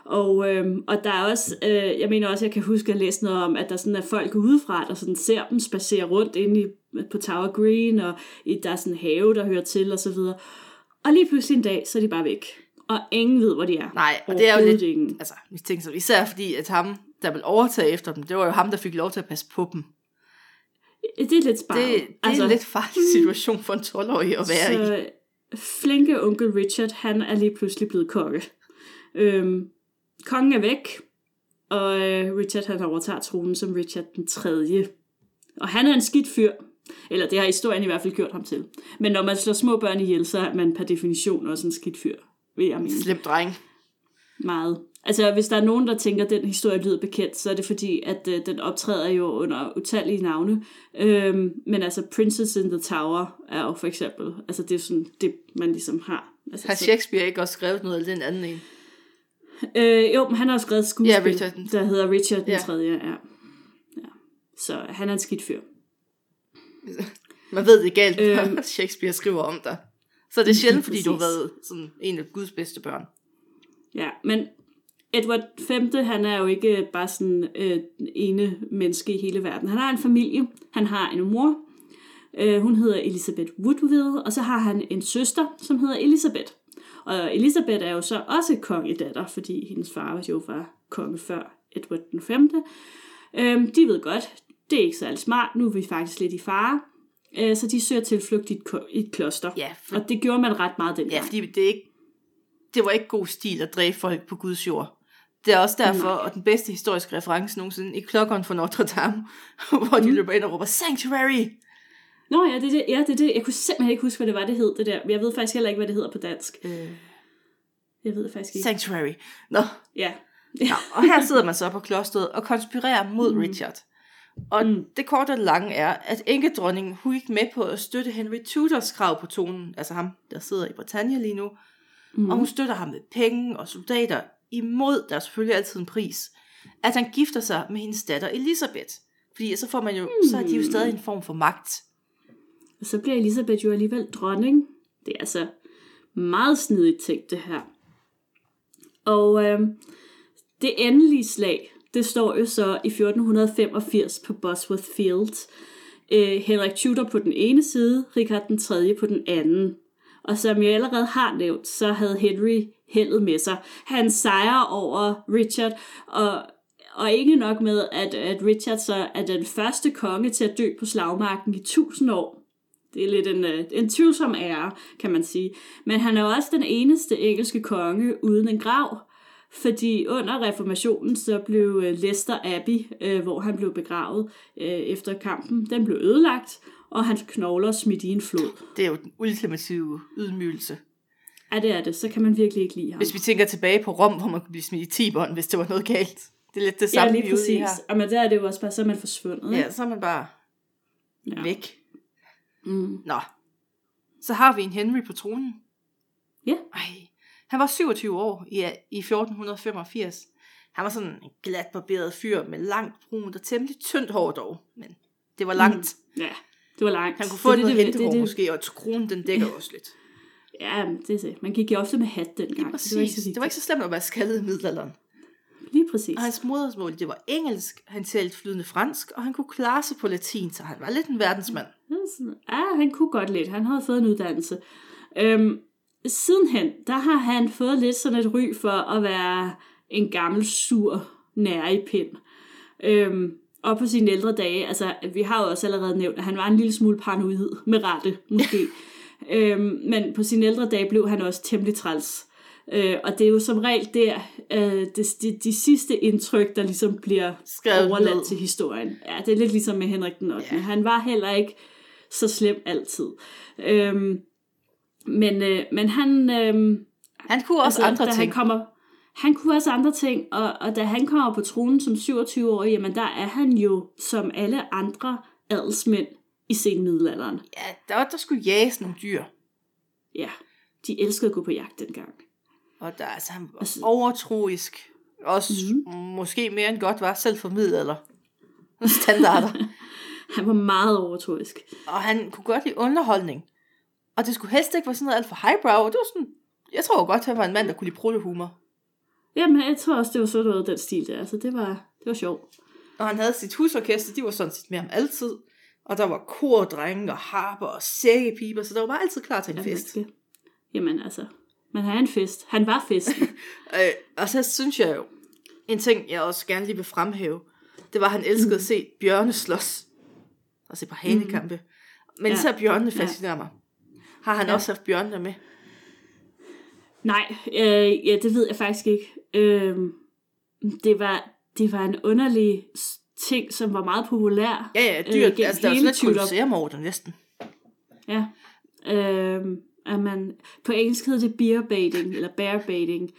og, øh, og der er også, øh, jeg mener også, jeg kan huske, at læse noget om, at der sådan er folk udefra, der sådan ser dem spacere rundt inde i, på Tower Green, og i, der er sådan en have, der hører til, og så videre. Og lige pludselig en dag, så er de bare væk og ingen ved, hvor de er. Nej, og det er jo lidt, ingen. altså, så, især fordi, at ham, der vil overtage efter dem, det var jo ham, der fik lov til at passe på dem. Det er lidt sparet. Det, det altså, er en lidt farlig situation for en 12-årig at være så, i. flinke onkel Richard, han er lige pludselig blevet konge. Øhm, kongen er væk, og øh, Richard han overtager tronen som Richard den 3. Og han er en skidt fyr. Eller det har historien i hvert fald gjort ham til. Men når man slår små børn ihjel, så er man per definition også en skidt fyr vil jeg mene. Slip dreng. Meget. Altså, hvis der er nogen, der tænker, at den historie lyder bekendt, så er det fordi, at øh, den optræder jo under utallige navne. Øhm, men altså, Princess in the Tower er jo for eksempel, altså det er sådan det, man ligesom har. Altså, Har Shakespeare ikke også skrevet noget af den anden en? Øh, jo, men han har også skrevet et skuespil, Ja, Richard den- der hedder Richard den Ja. 3. Ja. ja. Så han er en skidt fyr. Man ved det er galt, Øhm. Shakespeare skriver om dig. Så det er sjældent, fordi du har været sådan en af Guds bedste børn. Ja, men Edward 5. han er jo ikke bare sådan øh, den ene menneske i hele verden. Han har en familie. Han har en mor. Øh, hun hedder Elizabeth Woodville, og så har han en søster, som hedder Elizabeth. Og Elizabeth er jo så også kongedatter, fordi hendes far jo var konge før Edward den 5. Øhm, de ved godt, det er ikke særlig smart, nu er vi faktisk lidt i fare. Øh, så de søger tilflugt i et, ko- i et kloster. Ja, for, Og det gjorde man ret meget dengang. ja fordi det, er ikke, det var ikke god stil at dræbe folk på Guds jord. Det er også derfor, Nej. og den bedste historiske reference nogensinde, i klokkeren for Notre Dame, hvor de Mm. løber ind og råber, Sanctuary! Nå ja, det er det. Ja, det er det. Jeg kunne simpelthen ikke huske, hvad det var, det hed, det der. Men jeg ved faktisk heller ikke, hvad det hedder på dansk. Øh, Jeg ved faktisk ikke. sanctuary. Nå, Ja. Ja, og her sidder man så på klosteret og konspirerer mod Mm. Richard. Og Mm. det korte og lange er, at enkedronningen hun gik med på at støtte Henry Tudors krav på tonen, altså ham, der sidder i Britannia lige nu, Mm. og hun støtter ham med penge og soldater imod, der er selvfølgelig altid en pris, at han gifter sig med hendes datter Elisabeth. Fordi så får man jo, så er de jo stadig en form for magt. Og så bliver Elisabeth jo alligevel dronning. Det er altså meget snedigt tænkt, det her. Og øh, det endelige slag, det står jo så i 1485 på Bosworth Field. Øh, Henrik Tudor på den ene side, Richard den tredje på den anden. Og som jeg allerede har nævnt, så havde Henry heldet med sig. Han sejrer over Richard, og, og ikke nok med, at, at Richard så er den første konge til at dø på slagmarken i 1000 år. Det er lidt en, øh, en tvivlsom ære, kan man sige. Men han er også den eneste engelske konge uden en grav, fordi under reformationen så blev øh, Leicester Abbey, øh, hvor han blev begravet øh, efter kampen, den blev ødelagt, og hans knogler smidt i en flod. Det er jo den ultimative ydmygelse. Ja, det er det. Så kan man virkelig ikke lide ham. Hvis vi tænker tilbage på Rom, hvor man kunne blive smidt i tiberen, hvis det var noget galt. Det er lidt det ja, samme, lige ude i præcis. her. Og men der er det jo også bare, så er man forsvundet. Ja, så er man bare ja. væk. Mm. Nå, så har vi en Henry på tronen. Ja. Ej, han var 27 år i, i 1485. Han var sådan en glat barberet fyr med langt brunt og temmelig tyndt hår dog. Men det var langt. Ja, det var langt. Han kunne få det, det, noget det, det, det, måske, og kronen den dækker også lidt. Ja, det er det. Man gik jo ofte med hat dengang. Lige præcis. Det var ikke så, Det var ikke så slemt at være skaldet i middelalderen. Lige præcis. Og hans modersmål, det var engelsk, han talte flydende fransk, og han kunne klare sig på latin, så han var lidt en verdensmand. Sådan, Ja, han kunne godt lidt. Han havde fået en uddannelse. Øhm, sidenhen, der har han fået lidt sådan et ry for at være en gammel, sur, nærig pind. Øhm, og på sine ældre dage, altså vi har jo også allerede nævnt, at han var en lille smule paranoid, med rette måske. øhm, men på sine ældre dage blev han også temmelig træls. Øh, og det er jo som regel der, øh, det, de, de sidste indtryk, der ligesom bliver Skrevet overladt ned. til historien. Ja, det er lidt ligesom med Henrik den 8. Ja. Ja. Han var heller ikke så slem altid. Øhm, men, øh, men han... Øh, Han kunne også altså, andre ting. Han, kommer, han kunne også andre ting, og, og da han kommer på tronen som 27-årig, jamen der er han jo som alle andre adelsmænd i senmiddelalderen. Ja, der, der skulle jages nogle dyr. Ja, de elskede at gå på jagt dengang. Og der, altså, han var Altså- overtroisk. Også Mhm. mm. måske mere end godt var, selv for middelalder. Standarder. Han var meget overtroisk. og han kunne godt lide underholdning. Og det skulle helst ikke være sådan noget alt for highbrow. Det var sådan, jeg tror godt, han var en mand, der kunne lide pruttehumor. Jamen, jeg tror også, det var sådan noget den stil der. Altså, det var, det var sjovt. Og han havde sit husorkester, de var sådan set med ham altid. Og der var kordrenge og harper og sækkepiber, så der var bare altid klar til en Jamen, fest. det- Jamen altså, man har en fest. Han var festen. Øh, og så synes jeg jo, en ting, jeg også gerne lige vil fremhæve, det var, at han elskede at se bjørne slås. Og se på hanekampe. Men Ja. især bjørnene fascinerer mig. Har han Ja. også haft bjørnene med? Nej, øh, ja, det ved jeg faktisk ikke. Øh, det, var, det var en underlig ting, som var meget populær. Ja, ja, Øh, dyrt. gennem altså, der er jo hele sådan et Tudor. kolosseum over det næsten. Ja. Øh, at man, på engelsk hedder det bear baiting, eller bear baiting.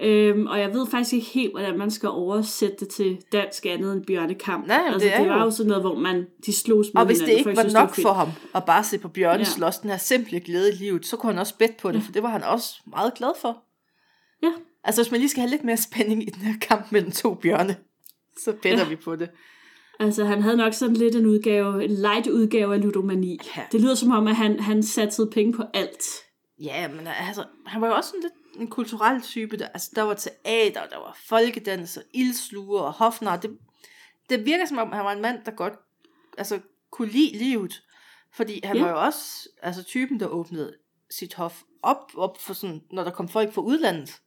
Øhm, og jeg ved faktisk ikke helt, hvordan man skal oversætte det til dansk andet end bjørnekamp. Nej, altså, det er det var jo- sådan noget, hvor man, de slogs med Og hvis det ikke var nok for ham at bare se på Bjørne Ja. slås, den her simple glæde i livet, så kunne han også bedt på det, for det var han også meget glad for. Ja. Altså hvis man lige skal have lidt mere spænding i den her kamp mellem to bjørne, så bedder Ja. vi på det. Altså, han havde nok sådan lidt en udgave, en light udgave af ludomani. Ja. Det lyder som om, at han, han satsede penge på alt. Ja, men altså, han var jo også sådan lidt en kulturel type. Der, altså, der var teater, der var folkedans og ildsluger og hofnar. Det, det virker som om, han var en mand, der godt altså, kunne lide livet. Fordi han Ja. var jo også altså, typen, der åbnede sit hof op, op for sådan, når der kom folk fra udlandet.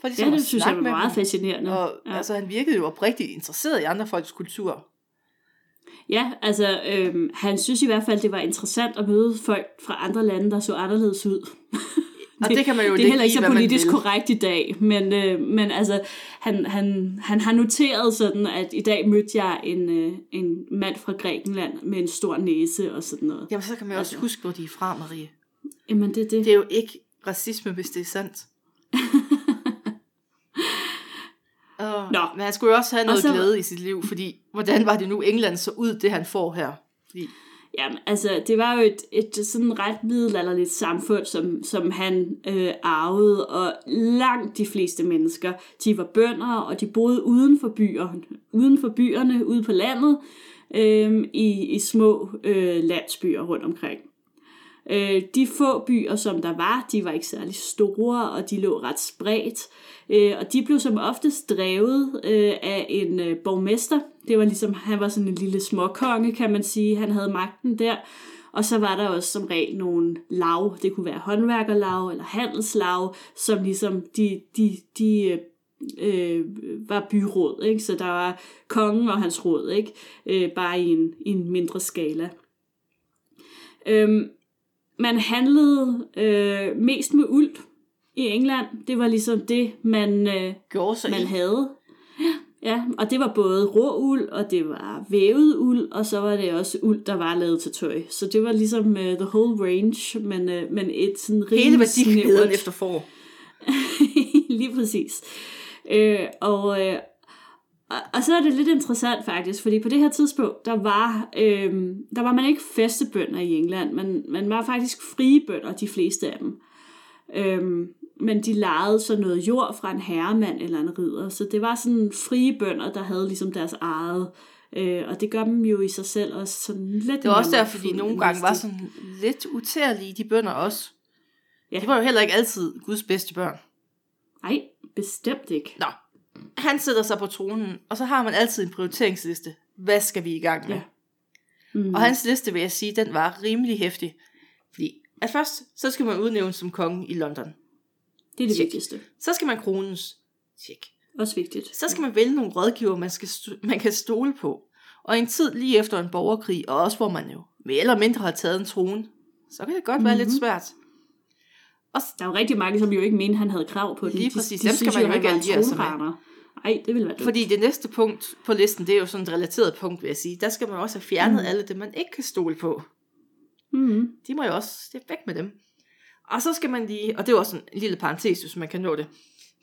For ligesom Ja, det synes jeg var meget dem. fascinerende. Og ja. altså, han virkede jo oprigtigt interesseret i andre folks kultur. ja, altså, øhm, han synes i hvert fald, det var interessant at møde folk fra andre lande, der så anderledes ud. Og det, det kan man jo det er heller ikke så politisk korrekt i dag, men, øh, men altså, han, han, han har noteret sådan, at i dag mødte jeg en, øh, en mand fra Grækenland med en stor næse og sådan noget. Jamen, så kan man jo også Altså. huske, hvor de er fra, Marie. Jamen, det er det. Det er jo ikke racisme, hvis det er sandt. Oh, Nå. Men han skulle jo også have noget så- så... glæde i sit liv, fordi hvordan var det nu, England så ud, det han får her? Fordi, Jamen, altså, det var jo et, et sådan ret middelalderligt samfund, som, som han øh, arvede, og langt de fleste mennesker, de var bønder, og de boede uden for byer, uden for byerne, ude på landet, øh, i, i små øh, landsbyer rundt omkring. Øh, de få byer, som der var, de var ikke særlig store, og de lå ret spredt. Øh, og de blev som oftest drevet øh, af en øh, borgmester. Det var ligesom, han var sådan en lille småkonge, kan man sige. Han havde magten der. Og så var der også som regel nogle lav. Det kunne være håndværkerlav eller handelslav, som ligesom de, de, de øh, øh var byråd. Ikke? Så der var kongen og hans råd, ikke? Øh, bare i en, i en mindre skala. Øhm, man handlede øh, mest med uld i England. Det var ligesom det, man, øh, gjorde sig man i. havde. Ja, og det var både rå uld, og det var vævet uld, og så var det også uld, der var lavet til tøj. Så det var ligesom uh, the whole range, men, uh, men et sådan Hele rimelig værdikæden snævert- efter får. Lige præcis. Øh, og, øh, og, og så er det lidt interessant faktisk, fordi på det her tidspunkt, der var, øh, der var man ikke festebønder i England, men man var faktisk frie bønder, de fleste af dem. Øh, men de lejede så noget jord fra en herremand eller en ridder, så det var sådan frie bønder, der havde ligesom deres eget, øh, og det gør dem jo i sig selv også sådan lidt Det var også derfor, de nogle gange var sådan lidt utærlige, de bønder også. Ja. De var jo heller ikke altid Guds bedste børn. Nej, bestemt ikke. Nå, han sætter sig på tronen, og så har man altid en prioriteringsliste. Hvad skal vi i gang med? Ja. Ja. Mm. Og hans liste, vil jeg sige, den var rimelig hæftig. Fordi at først, så skal man udnævnes som konge i London. Det er det Check. vigtigste. Så skal man krones. Tjek. Også vigtigt. Så skal man vælge nogle rådgiver, man, skal man kan stole på. Og en tid lige efter en borgerkrig, og også hvor man jo mere eller mindre har taget en trone, så kan det godt være Mhm. lidt svært. Og Der er jo rigtig mange, som jo ikke mente, han havde krav på den. Lige De- præcis. De, Dem skal man jo ikke alliere sig med. Nej, det ville være dumt. Fordi det næste punkt på listen, det er jo sådan et relateret punkt, vil jeg sige. Der skal man også have fjernet Mm. alle det, man ikke kan stole på. Mm. De må jo også stikke væk med dem. Og så skal man lige, og det er jo også en lille parentes, hvis man kan nå det,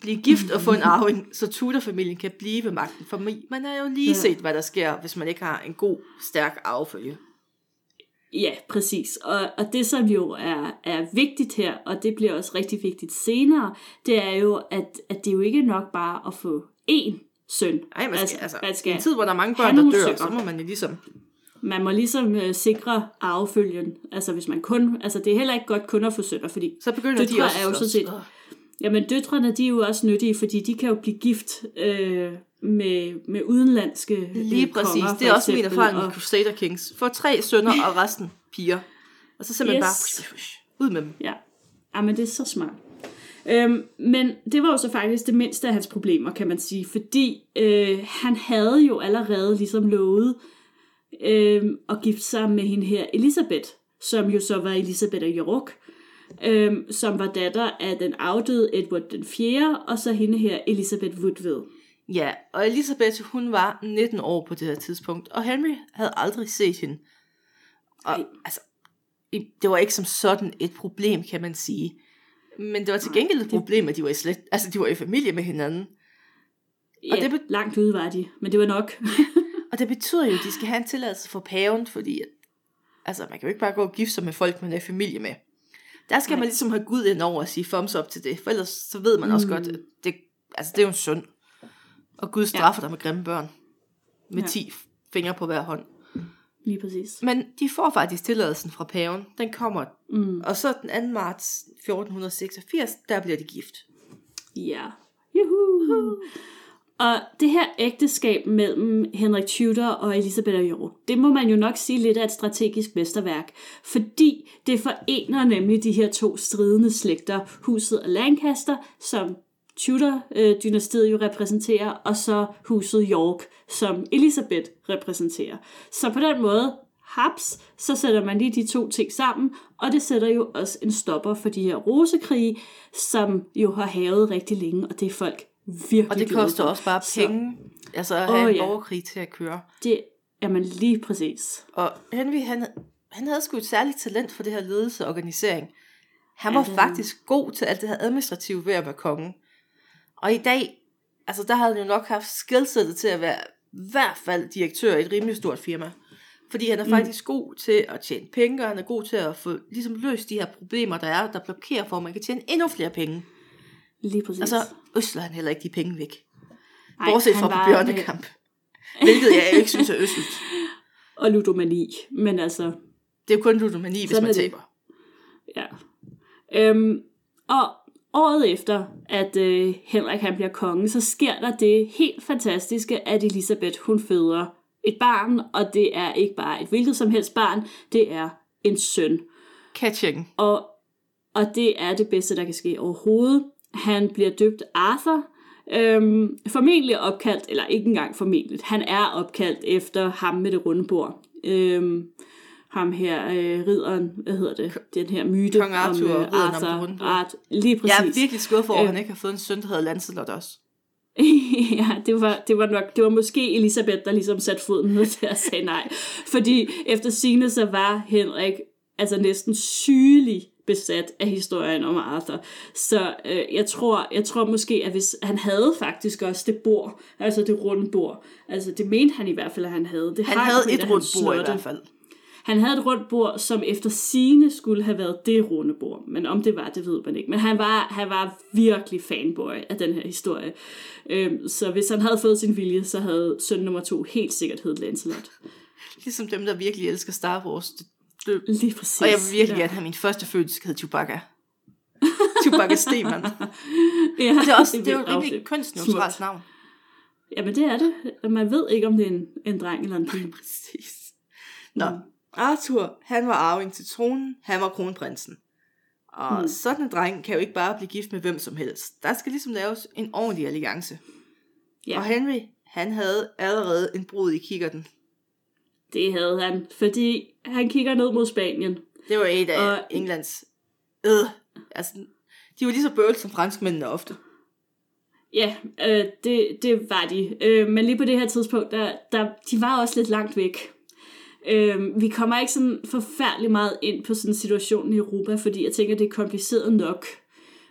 blive gift og få en arving, så Tudor-familien kan blive ved magten. For man har jo lige Ja. set, hvad der sker, hvis man ikke har en god, stærk arvefølge. Ja, præcis. Og, og det, som jo er, er vigtigt her, og det bliver også rigtig vigtigt senere, det er jo, at, at det er jo ikke nok bare at få én søn. Nej, man skal, Altså, altså, man skal i en tid, hvor der er mange børn, der dør, sønner. så må man jo ligesom... Man må ligesom øh, sikre arvefølgen. Altså hvis man kun, altså det er heller ikke godt kun at få sønner, fordi Så begynder de også er jo sådan set- Jamen, døtrene, de er jo også nyttige, fordi de kan jo blive gift øh, med, med udenlandske Lige øh, præcis. konger, det er også min erfaring med Crusader Kings. Få tre sønner og resten piger. Og så simpelthen Yes. bare ud med dem. Ja, ja men det er så smart. Øhm, men det var jo så faktisk det mindste af hans problemer, kan man sige, fordi øh, han havde jo allerede ligesom lovet øh, at gifte sig med hende her Elisabeth, som jo så var Elisabeth af York, øh, som var datter af den afdøde Edward den 4., og så hende her Elisabeth Woodville. Ja, og Elisabeth, hun var 19 år på det her tidspunkt, og Henry havde aldrig set hende. Og Nej. altså, det var ikke som sådan et problem, kan man sige. Men det var til gengæld et problem, at de var i slet, altså de var i familie med hinanden. Ja, og det be- langt ude var de, men det var nok. og det betyder jo, at de skal have en tilladelse for paven, fordi at, altså, man kan jo ikke bare gå og gifte sig med folk, man er familie med. Der skal Nej. man ligesom have Gud ind over og sige thumbs up til det, for ellers så ved man også mm. godt, at det, altså, det er jo en synd. Og Gud straffer ja. dig med grimme børn. Med ja. 10 fingre på hver hånd. Lige præcis. Men de får faktisk tilladelsen fra paven. Den kommer. Mm. Og så den 2. marts 1486, der bliver de gift. Ja. Juhu. Og det her ægteskab mellem Henrik Tudor og Elisabeth af York, det må man jo nok sige lidt af et strategisk mesterværk, fordi det forener nemlig de her to stridende slægter, huset af Lancaster, som Tudor-dynastiet øh, jo repræsenterer, og så huset York, som Elisabeth repræsenterer. Så på den måde, haps, så sætter man lige de to ting sammen, og det sætter jo også en stopper for de her rosekrige, som jo har havet rigtig længe, og det er folk virkelig Og det koster også bare penge, så, altså at have oh, en ja. borgerkrig til at køre. Det er man lige præcis. Og Henry, han, han havde sgu et særligt talent for det her ledelse og organisering. Han var ja, faktisk god til alt det her administrative ved at være konge. Og i dag, altså der havde han jo nok haft skillsettet til at være i hvert fald direktør i et rimelig stort firma. Fordi han er mm. faktisk god til at tjene penge, og han er god til at få ligesom løst de her problemer, der er, der blokerer for, at man kan tjene endnu flere penge. Lige præcis. Og så øsler han heller ikke de penge væk. Ej, Bortset fra på bjørnekamp. Det... Hvilket jeg ikke synes er øsselt. og ludomani, men altså... Det er jo kun ludomani, hvis man taber. Ja. Øhm, og året efter, at øh, Henrik han bliver konge, så sker der det helt fantastiske, at Elisabeth hun føder et barn, og det er ikke bare et hvilket som helst barn, det er en søn. Catching. Og, og det er det bedste, der kan ske overhovedet. Han bliver døbt Arthur, øhm, formentlig opkaldt, eller ikke engang formentlig, han er opkaldt efter ham med det runde bord. Øhm, ham her, øh, ridderen, hvad hedder det, den her myte Kong Arthur, om øh, Arthur, om det Art, lige præcis. Jeg er virkelig skuffet for, at han øh. ikke har fået en søn, der hedder Lancelot også. ja, det var, det var nok, det var måske Elisabeth, der ligesom satte foden ned til at sige nej. Fordi efter sine så var Henrik altså næsten sygelig besat af historien om Arthur. Så øh, jeg, tror, jeg tror måske, at hvis han havde faktisk også det bord, altså det runde bord, altså det mente han i hvert fald, at han havde. Det han havde et rundt bord i hvert fald. Han havde et rundt bord, som efter sine skulle have været det runde bord. Men om det var, det ved man ikke. Men han var, han var virkelig fanboy af den her historie. Øhm, så hvis han havde fået sin vilje, så havde søn nummer to helt sikkert heddet Lancelot. Ligesom dem, der virkelig elsker Star Wars. Det, Lige præcis. Og jeg vil virkelig ja. gerne have min første fødsel hedde Chewbacca. Chewbacca Stemann. ja, det er, også, det, det er jo rimelig kønsneutralt navn. Jamen det er det. Man ved ikke, om det er en, en dreng eller en pige. Præcis. Nå, mm. Arthur, han var arving til tronen, han var kronprinsen. Og mm. sådan en dreng kan jo ikke bare blive gift med hvem som helst. Der skal ligesom laves en ordentlig alliance. Ja. Og Henry, han havde allerede en brud i kikkerten. Det havde han, fordi han kigger ned mod Spanien. Det var et af og... Englands... Øh, altså, de var lige så bøvlet som franskmændene ofte. Ja, øh, det, det var de. Øh, men lige på det her tidspunkt, der, der, de var også lidt langt væk. Øhm, vi kommer ikke sådan forfærdelig meget ind på sådan en situation i Europa, fordi jeg tænker, det er kompliceret nok.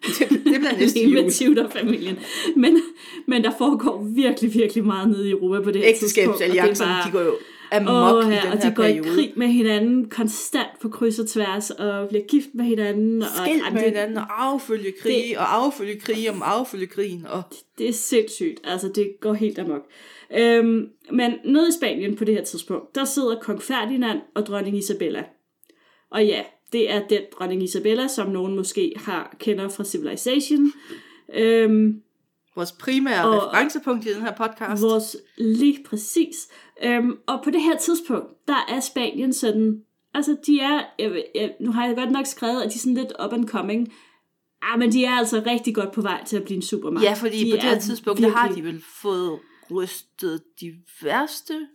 Det, det bliver næste jul. med Tudor-familien. Men, men der foregår virkelig, virkelig meget nede i Europa på det her tidspunkt. Ægteskabsalliancerne, de går jo amok oh, ja, i den og de går periode. i krig med hinanden konstant på kryds og tværs, og bliver gift med hinanden. Skilt og, med det, hinanden, og affølge krig, det, og affølge krig om affølge krigen. Og... Det, det er sindssygt, altså det går helt amok. Øhm, men nede i Spanien på det her tidspunkt, der sidder kong Ferdinand og dronning Isabella. Og ja, det er den dronning Isabella, som nogen måske har kender fra Civilization. Øhm, vores primære og, referencepunkt i den her podcast. Vores, lige præcis. Øhm, og på det her tidspunkt, der er Spanien sådan, altså de er, jeg, jeg, nu har jeg godt nok skrevet, at de er sådan lidt up and coming, Ah, men de er altså rigtig godt på vej til at blive en supermagt. Ja, fordi de på det her tidspunkt, virkelig... der har de vel fået rystet de værste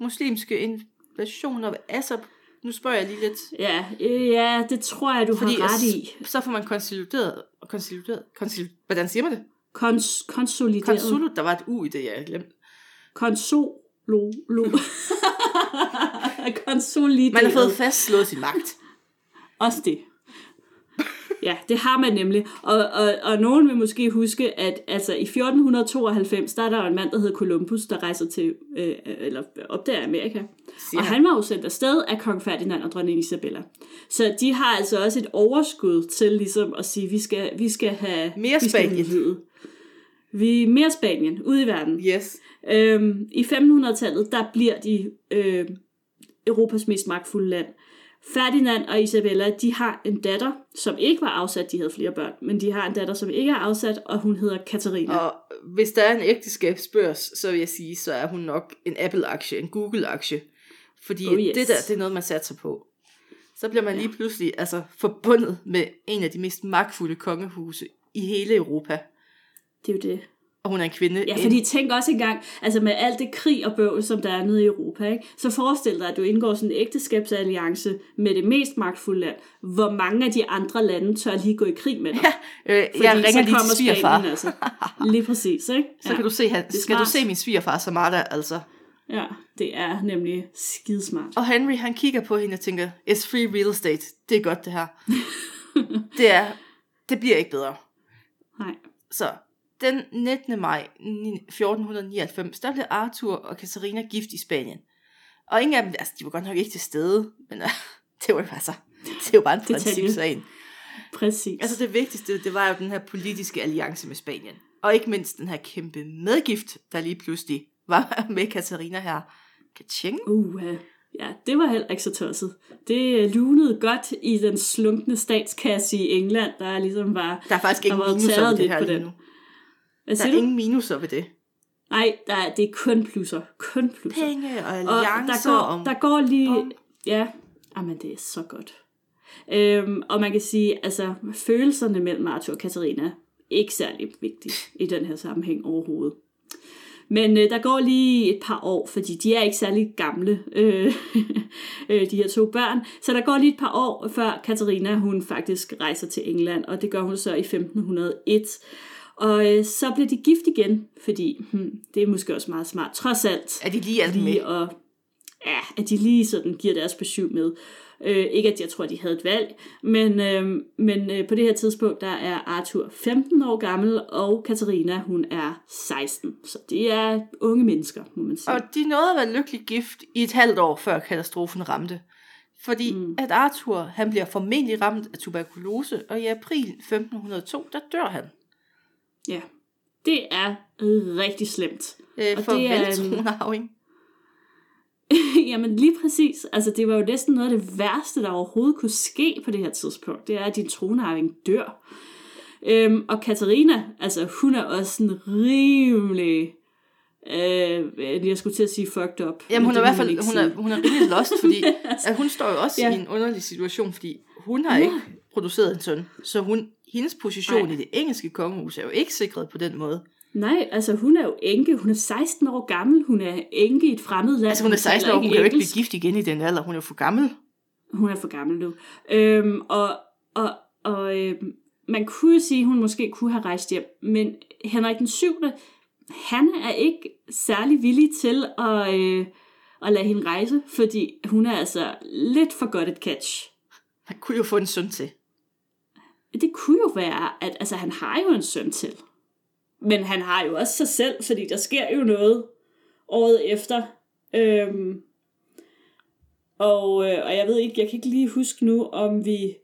muslimske invasioner. Altså, nu spørger jeg lige lidt. Ja, ja det tror jeg, du Fordi har ret i. Så får man konsolideret, konsolideret, konsolideret, hvordan siger man det? Kons, konsolideret. Konsolideret, der var et u i det, jeg glemte. Konsolo, lo. konsolideret. Man har fået fastslået sin magt. Også det. Ja, det har man nemlig. Og, og, og nogen vil måske huske, at altså, i 1492, der er der en mand, der hedder Columbus, der rejser til, øh, eller opdager Amerika. Siger og han. var jo sendt afsted af kong Ferdinand og dronning Isabella. Så de har altså også et overskud til ligesom at sige, vi skal, vi skal have... Mere Spanien. Vi er mere Spanien, ude i verden. Yes. Øhm, I 1500-tallet, der bliver de øh, Europas mest magtfulde land. Ferdinand og Isabella, de har en datter, som ikke var afsat, de havde flere børn, men de har en datter, som ikke er afsat, og hun hedder Katarina. Og hvis der er en ægteskabsbørs, så vil jeg sige, så er hun nok en Apple-aktie, en Google-aktie. Fordi Oh, yes. det der, det er noget, man satser på. Så bliver man lige pludselig altså, forbundet med en af de mest magtfulde kongehuse i hele Europa. Det er jo det. Og hun er en kvinde. Ja, fordi tænk også engang, altså med alt det krig og bøvl, som der er nede i Europa, ikke? så forestil dig, at du indgår sådan en ægteskabsalliance med det mest magtfulde land. Hvor mange af de andre lande tør lige gå i krig med dig? Ja, øh, Fordi jeg ringer så lige til kommer svigerfar. Spanien, altså. Lige præcis, ikke? Så kan du se, han, skal du se min svigerfar Samara, altså. Ja, det er nemlig skidesmart. Og Henry, han kigger på hende og tænker, it's free real estate. Det er godt, det her. det er, det bliver ikke bedre. Nej. Så den 19. maj 1499, der blev Arthur og Katarina gift i Spanien. Og ingen af dem, altså de var godt nok ikke til stede, men uh, det var jo altså, det er jo bare en principsag. Præcis. Altså det vigtigste, det var jo den her politiske alliance med Spanien. Og ikke mindst den her kæmpe medgift, der lige pludselig var med Katarina her. Kaching. Uh, ja, det var heller ikke så tosset. Det øh, lunede godt i den slunkne statskasse i England, der ligesom var... Der er faktisk var minuser taget ved det her lige den. nu. Hvad Der er du? ingen minuser ved det. Nej, der er, det er kun plusser. Kun plusser. Penge og Og alliancer der går, om... der går lige... om- Ja, jamen det er så godt. Øhm, og man kan sige, altså følelserne mellem Arthur og Katarina, ikke særlig vigtigt i den her sammenhæng overhovedet. Men øh, der går lige et par år, fordi de er ikke særlig gamle, øh, øh, de her to børn. Så der går lige et par år, før Katarina hun faktisk rejser til England, og det gør hun så i 1501. Og øh, så bliver de gift igen, fordi hmm, det er måske også meget smart. Trods alt, Er de lige alt med? og ja, at de lige sådan giver deres besøg med. Øh, ikke at jeg tror, de havde et valg, men, øh, men øh, på det her tidspunkt, der er Arthur 15 år gammel, og Katarina, hun er 16. Så det er unge mennesker, må man sige. Og de nåede at være lykkelig gift i et halvt år, før katastrofen ramte. Fordi mm. at Arthur, han bliver formentlig ramt af tuberkulose, og i april 1502, der dør han. Ja, det er rigtig slemt. Øh, Og for det er, øhm, veltronarving. Jamen lige præcis. Altså det var jo næsten noget af det værste, der overhovedet kunne ske på det her tidspunkt. Det er, at din tronarving dør. Øhm, og Katarina, altså hun er også sådan rimelig... Øh, jeg skulle til at sige fucked up. Jamen hun er i hvert fald hun er, hun er rimelig lost, fordi at hun står jo også Ja. ja. i en underlig situation, fordi hun har ikke produceret en søn. Så hun, hendes position Nej. i det engelske kongehus er jo ikke sikret på den måde. Nej, altså hun er jo enke. Hun er 16 år gammel. Hun er enke i et fremmed land. Altså hun er 16 taler år, hun kan jo ikke blive gift igen i den alder, hun er jo for gammel. Hun er for gammel nu. Øhm, og og, og øhm, man kunne sige, at hun måske kunne have rejst hjem, men Henrik den 7. han er ikke særlig villig til at, øh, at lade hende rejse, fordi hun er altså lidt for godt et catch. Han kunne jo få en søn til. Det kunne jo være, at altså, han har jo en søn til. Men han har jo også sig selv, fordi der sker jo noget året efter. Øhm, og, øh, og jeg ved ikke, jeg kan ikke lige huske nu, om vi...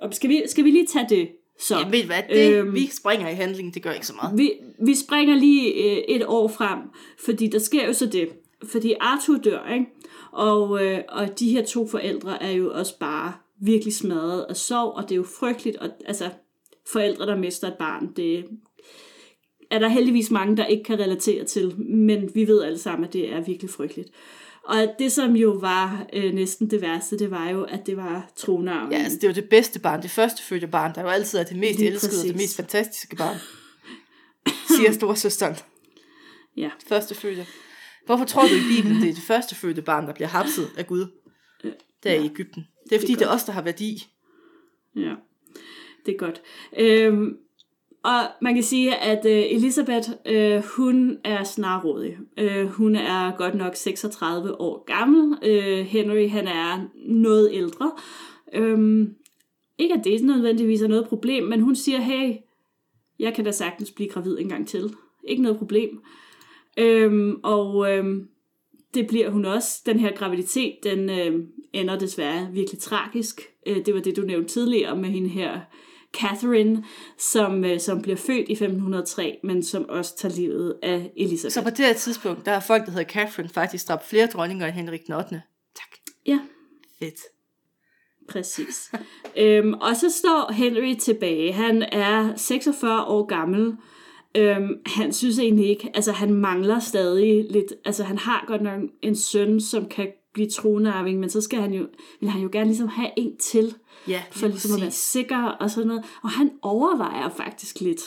Om, skal, vi skal vi lige tage det så? Ja, ved hvad, det, øhm, vi springer i handlingen, det gør ikke så meget. Vi, vi springer lige øh, et år frem, fordi der sker jo så det. Fordi Arthur dør, ikke? Og, øh, og de her to forældre er jo også bare virkelig smadret af sorg, og det er jo frygteligt. Og, altså, forældre, der mister et barn, det er der heldigvis mange, der ikke kan relatere til, men vi ved alle sammen, at det er virkelig frygteligt. Og det, som jo var øh, næsten det værste, det var jo, at det var tronarven. Ja, altså det jo det bedste barn, det første fødte barn, der jo altid er det mest Lige elskede og præcis. det mest fantastiske barn. Siger storsøsteren. ja. Første fødte. Hvorfor tror du i Bibelen, det er det første fødte barn, der bliver hapset af Gud? Der i Ægypten. Det er fordi, det er os, der har værdi. Ja, det er godt. Øhm, og man kan sige, at øh, Elisabeth, øh, hun er snarrådig. Øh, hun er godt nok 36 år gammel. Øh, Henry, han er noget ældre. Øhm, ikke at det nødvendigvis er noget problem, men hun siger, hey, jeg kan da sagtens blive gravid en gang til. Ikke noget problem. Øhm, og øhm, det bliver hun også. Den her graviditet, den øh, ender desværre virkelig tragisk. Øh, det var det, du nævnte tidligere med hende her, Catherine, som, øh, som bliver født i 1503, men som også tager livet af Elisabeth. Så på det her tidspunkt, der er folk, der hedder Catherine, faktisk dræbt flere dronninger end Henrik den 8. Tak. Ja. Fedt. Præcis. øhm, og så står Henry tilbage. Han er 46 år gammel. Øhm, han synes egentlig ikke, altså han mangler stadig lidt, altså han har godt nok en søn, som kan blive tronarving, men så skal han jo, vil han jo gerne ligesom have en til, Ja, for ligesom at være sikker og sådan noget. Og han overvejer faktisk lidt,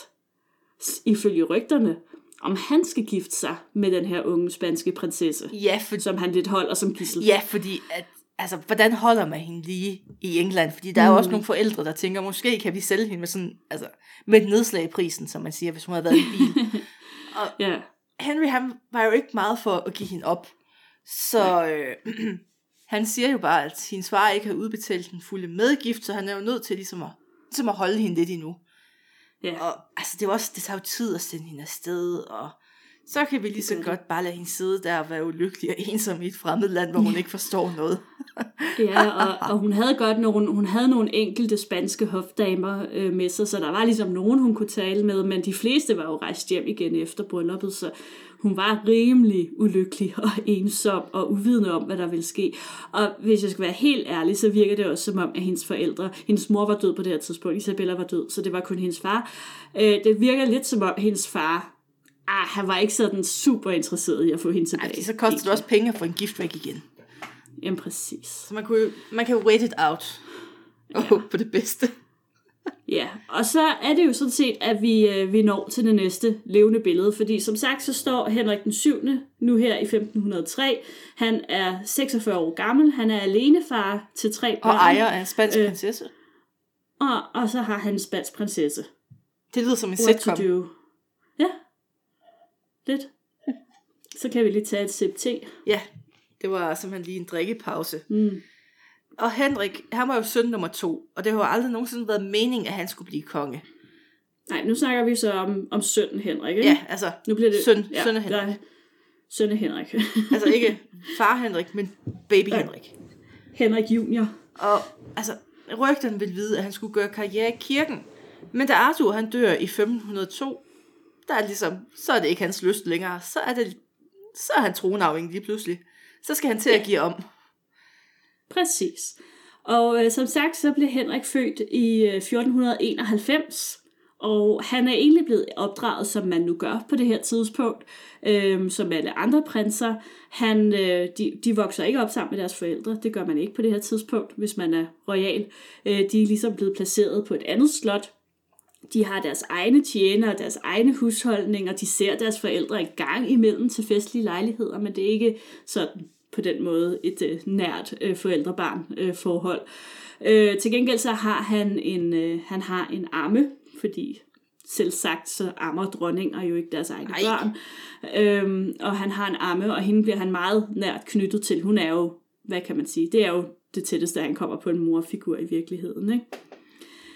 ifølge rygterne, om han skal gifte sig med den her unge spanske prinsesse, Ja, for, som han lidt holder som gissel. ja, fordi at, altså, hvordan holder man hende lige i England? Fordi der er jo også nogle forældre, der tænker, måske kan vi sælge hende med sådan, altså, med et nedslag i prisen, som man siger, hvis hun havde været i bil. ja. Henry, han var jo ikke meget for at give hende op. Så øh, han siger jo bare, at hendes far ikke har udbetalt den fulde medgift, så han er jo nødt til ligesom at, ligesom at holde hende lidt endnu. ja. Og altså, det, var også, det tager jo tid at sende hende afsted, og så kan vi lige så godt bare lade hende sidde der og være ulykkelig og ensom i et fremmed land, hvor hun ikke forstår noget. Ja, og, og hun havde godt nogle, hun havde nogle enkelte spanske hofdamer øh, med sig, så der var ligesom nogen, hun kunne tale med, men de fleste var jo rejst hjem igen efter brylluppet, så hun var rimelig ulykkelig og ensom og uvidende om, hvad der ville ske. Og hvis jeg skal være helt ærlig, så virker det også som om, at hendes forældre, hendes mor var død på det her tidspunkt, Isabella var død, så det var kun hendes far. Øh, det virker lidt som om, hendes far, ah, han var ikke sådan super interesseret i at få hende Ej, tilbage. fordi så koster det også penge at få en gift væk igen. Jamen præcis. Så man, kunne jo, man kan jo wait it out og ja. håbe på det bedste. Ja, og så er det jo sådan set, at vi, øh, vi når til det næste levende billede, fordi som sagt, så står Henrik den 7. nu her i 1503. Han er 46 år gammel, han er alenefar til tre børn, Og ejer af en spansk Øh, prinsesse. og, og så har han en spansk prinsesse. Det lyder som en What sitcom. Ja, lidt. Så kan vi lige tage et sip te. Ja, det var simpelthen lige en drikkepause. Mm. Og Henrik, han var jo søn nummer to, og det har jo aldrig nogensinde været meningen, at han skulle blive konge. Nej, nu snakker vi så om, om sønnen Henrik, ikke? Ja, altså, Nu bliver det... Søn- sønne Henrik. der er- Sønne Henrik. altså ikke far Henrik, men baby Ja. Henrik. Henrik junior. Og altså, rygterne vil vide, at han skulle gøre karriere i kirken. Men da Arthur han dør i 1502, der er ligesom, så er det ikke hans lyst længere. Så er, det, så er han tronarving lige pludselig. Så skal han til at give om. Præcis. Og øh, som sagt, så blev Henrik født i øh, 1491, og han er egentlig blevet opdraget, som man nu gør på det her tidspunkt, øh, som alle andre prinser. Han, øh, de, de vokser ikke op sammen med deres forældre, det gør man ikke på det her tidspunkt, hvis man er royal. Øh, de er ligesom blevet placeret på et andet slot, de har deres egne tjenere, deres egne husholdninger, de ser deres forældre en gang imellem til festlige lejligheder, men det er ikke sådan på den måde et øh, nært øh, forældrebarn øh, forhold. Øh, til gengæld så har han en, øh, han har en amme, fordi selv sagt så ammer dronninger jo ikke deres egne Ej. børn. Øhm, og han har en amme, og hende bliver han meget nært knyttet til. Hun er jo, hvad kan man sige, det er jo det tætteste, han kommer på en morfigur i virkeligheden, ikke?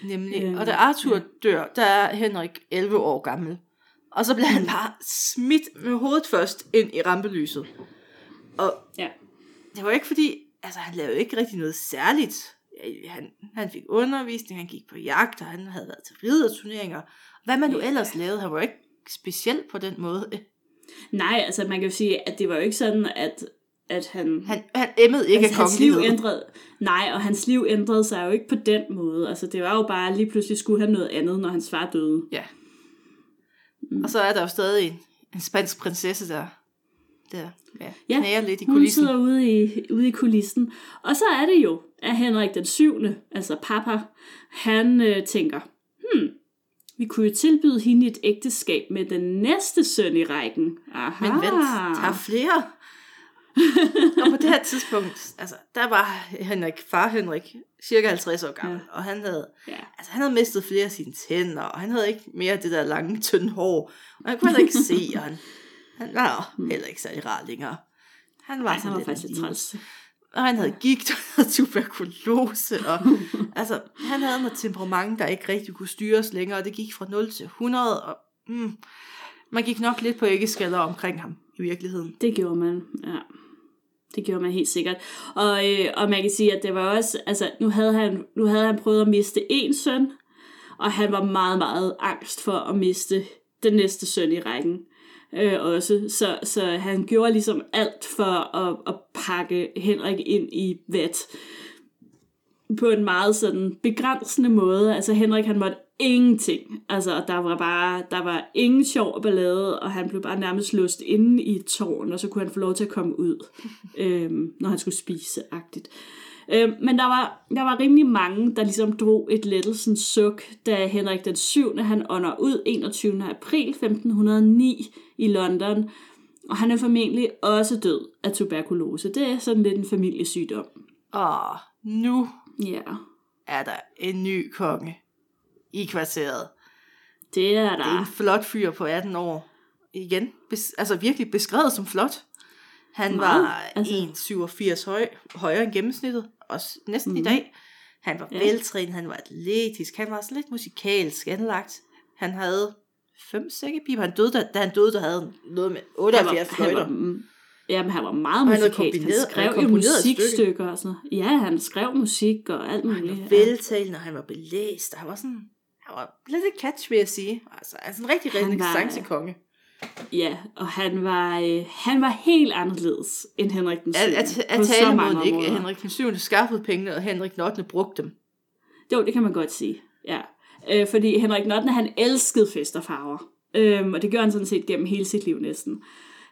Nemlig. Øh, og da Arthur dør, der er Henrik 11 år gammel. Og så bliver han bare smidt med hovedet først ind i rampelyset. Og Ja. det var ikke fordi, altså han lavede ikke rigtig noget særligt. Han, han fik undervisning, han gik på jagt, og han havde været til ridderturneringer. Hvad man nu ellers lavede, han var ikke speciel på den måde. Nej, altså man kan jo sige, at det var jo ikke sådan, at, at han... Han, han emmede ikke altså, hans liv ændrede, nej, og hans liv ændrede sig jo ikke på den måde. Altså, det var jo bare, lige pludselig skulle han noget andet, når hans far døde. Ja. Og så er der jo stadig en, en spansk prinsesse, der, der ja, Ja, lidt i Hun kulissen. sidder ude i, ude i kulissen. Og så er det jo, at Henrik den 7., altså papa, han øh, tænker, hmm, vi kunne jo tilbyde hende et ægteskab med den næste søn i rækken. Aha. Men vent, der er flere. og på det her tidspunkt, altså, der var Henrik, far Henrik, cirka 50 år gammel, ja. og han havde, Ja. altså, han havde mistet flere af sine tænder, og han havde ikke mere det der lange, tynde hår, og han kunne heller ikke se, og han, han var heller ikke særlig rar længere. Han var, Ej, sådan han var lidt faktisk lidt træls. Og han havde gigt, og havde tuberkulose, og altså, han havde noget temperament, der ikke rigtig kunne styres længere, og det gik fra 0 til 100, og mm, man gik nok lidt på æggeskaller omkring ham i virkeligheden. Det gjorde man, ja. Det gjorde man helt sikkert. Og, øh, og man kan sige, at det var også, altså nu havde han, nu havde han prøvet at miste en søn, og han var meget, meget angst for at miste den næste søn i rækken øh, også. Så, så han gjorde ligesom alt for at, at pakke Henrik ind i vat på en meget sådan begrænsende måde. Altså Henrik han måtte ingenting. Altså der var bare, der var ingen sjov ballade, og han blev bare nærmest låst inde i et tårn, og så kunne han få lov til at komme ud, øhm, når han skulle spise-agtigt. Øhm, men der var, der var rimelig mange, der ligesom drog et lettelsens suk, da Henrik den 7. han ånder ud 21. april 1509 i London, og han er formentlig også død af tuberkulose. Det er sådan lidt en familiesygdom. Og nu Ja, er der en ny konge i kvarteret. det er der. Det er en flot fyr på 18 år. Igen, bes, altså virkelig beskrevet som flot. Han Meget, var altså. 1,87 høj, højere end gennemsnittet, også næsten mm-hmm. i Mhm. dag. Han var Ja. veltrænet, han var atletisk, han var også lidt musikalsk anlagt. Han havde fem sækkepiber. Han døde, da, da han døde, der havde han noget med 78 han var, fløjter. han var, mm, jamen, han var meget han musikalsk. Han han skrev havde jo musikstykker og sådan noget. Ja, han skrev musik og alt Han muligt. var veltalende, og han var belæst, og han var sådan... Han var lidt et catch, vil jeg sige. Altså, altså en rigtig Han var- renaissance-konge. Ja, og han var, øh, han var helt anderledes end Henrik den 7. At, at, at tale mod ikke, at. Henrik den 7. skaffede pengene, og Henrik den 8. brugte dem. Jo, det kan man godt sige. Ja. Øh, fordi Henrik den 8. han elskede fest og farver. Øhm, og det gjorde han sådan set gennem hele sit liv næsten.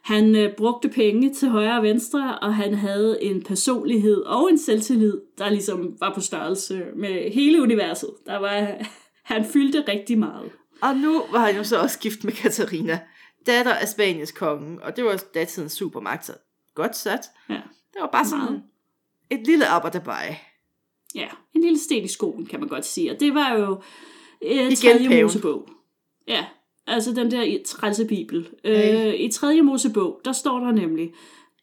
Han øh, brugte penge til højre og venstre, og han havde en personlighed og en selvtillid, der ligesom var på størrelse med hele universet. Der var, han fyldte rigtig meget. Og nu var han jo så også gift med Katarina, datter af Spaniens kongen, og det var datidens supermagt, så godt sat. Ja. Det var bare sådan Meget. et lille arbejderbej. Ja, en lille sten i skoen, kan man godt sige. Og det var jo øh, tredje. Mosebog. Ja, altså den der i- trælse bibel. Ja. Øh, I tredje Mosebog, der står der nemlig,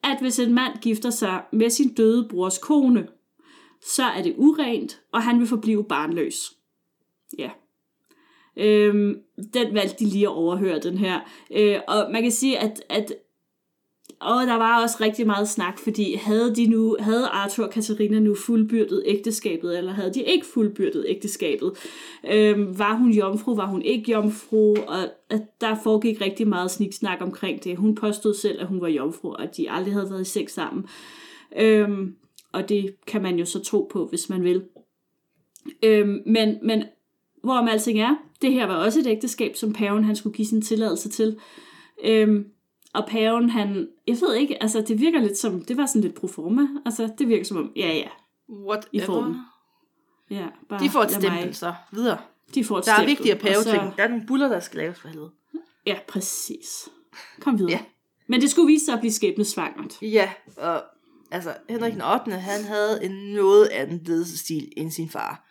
at hvis en mand gifter sig med sin døde brors kone, så er det urent, og han vil forblive barnløs. Ja. Øhm, den valgte de lige at overhøre, den her. Øh, og man kan sige, at, at og der var også rigtig meget snak, fordi havde, de nu, havde Arthur og Katarina nu fuldbyrdet ægteskabet, eller havde de ikke fuldbyrdet ægteskabet? Øhm, var hun jomfru, var hun ikke jomfru? Og at der foregik rigtig meget sniksnak omkring det. Hun påstod selv, at hun var jomfru, og at de aldrig havde været i sex sammen. Øhm, og det kan man jo så tro på, hvis man vil. Øhm, men, men hvorom alting er, det her var også et ægteskab, som paven han skulle give sin tilladelse til. Øhm, og paven, han, jeg ved ikke, altså det virker lidt som, det var sådan lidt pro forma. Altså det virker som om, ja ja, I får den. Whatever. ja bare De får et stempel, mig- så videre. De får et Der er vigtigere og paveting. så- Der er nogle buller, der skal laves for helvede. Ja, præcis. Kom videre. Ja. Men det skulle vise sig at blive skæbnesvangert. Ja, og altså, Henrik den 8. han havde en noget anden ledelsesstil end sin far.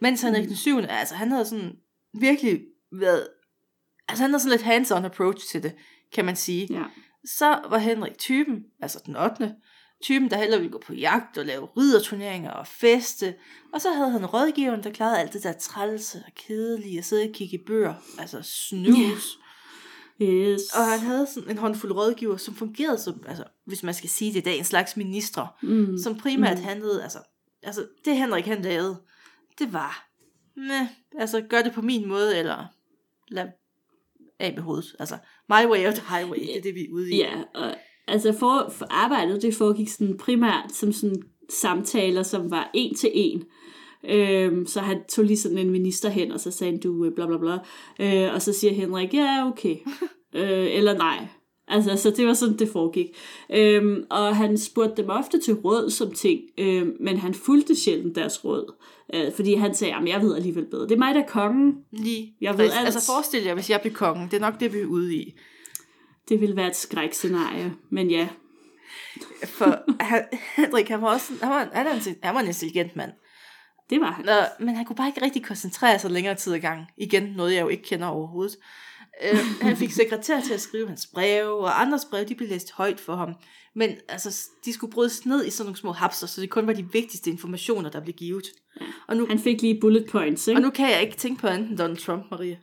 Mens Henrik den 7. altså, han havde sådan virkelig været, altså han havde sådan lidt hands-on approach til det, kan man sige. Ja. Så var Henrik typen, altså den 8. typen, der hellere ville gå på jagt og lave ridderturneringer og feste. Og så havde han rådgiveren, der klarede alt det der trælse og kedelige, og sidde og kigge i bøger, altså snus. Yes. Og han havde sådan en håndfuld rådgiver, som fungerede som, altså, hvis man skal sige det i dag, en slags ministre, mm. som primært Mm. handlede, altså, altså det Henrik han lavede, det var, meh, altså gør det på min måde, eller lad af med hovedet. Altså, my way or the highway, det er det, vi er ude i. Ja, og altså for, for arbejdet, det foregik sådan primært som sådan samtaler, som var en til en. Øhm, så han tog lige sådan en minister hen, og så sagde han, du øh, bla bla bla. Øh, og så siger Henrik, ja, okay. øh, eller nej. Altså, så det var sådan, det foregik. Øhm, og han spurgte dem ofte til råd som ting, øhm, men han fulgte sjældent deres råd. Øh, fordi han sagde, at jeg ved alligevel bedre. Det er mig, der er kongen. Lige. Jeg ved alt. Altså forestil jer, hvis jeg blev kongen, det er nok det, vi er ude i. Det ville være et skrækscenarie. Men ja, For Henrik, han var også, han var, han, var en, han var en intelligent mand. det var han. Nå, men han kunne bare ikke rigtig koncentrere sig længere tid ad gang. Igen, noget jeg jo ikke kender overhovedet. Øh, han fik sekretær til at skrive hans breve, og andres breve, de blev læst højt for ham. Men altså, de skulle brydes ned i sådan nogle små hapser, så det kun var de vigtigste informationer, der blev givet. Og nu, han fik lige bullet points, ikke? Og nu kan jeg ikke tænke på andet end Donald Trump, Marie.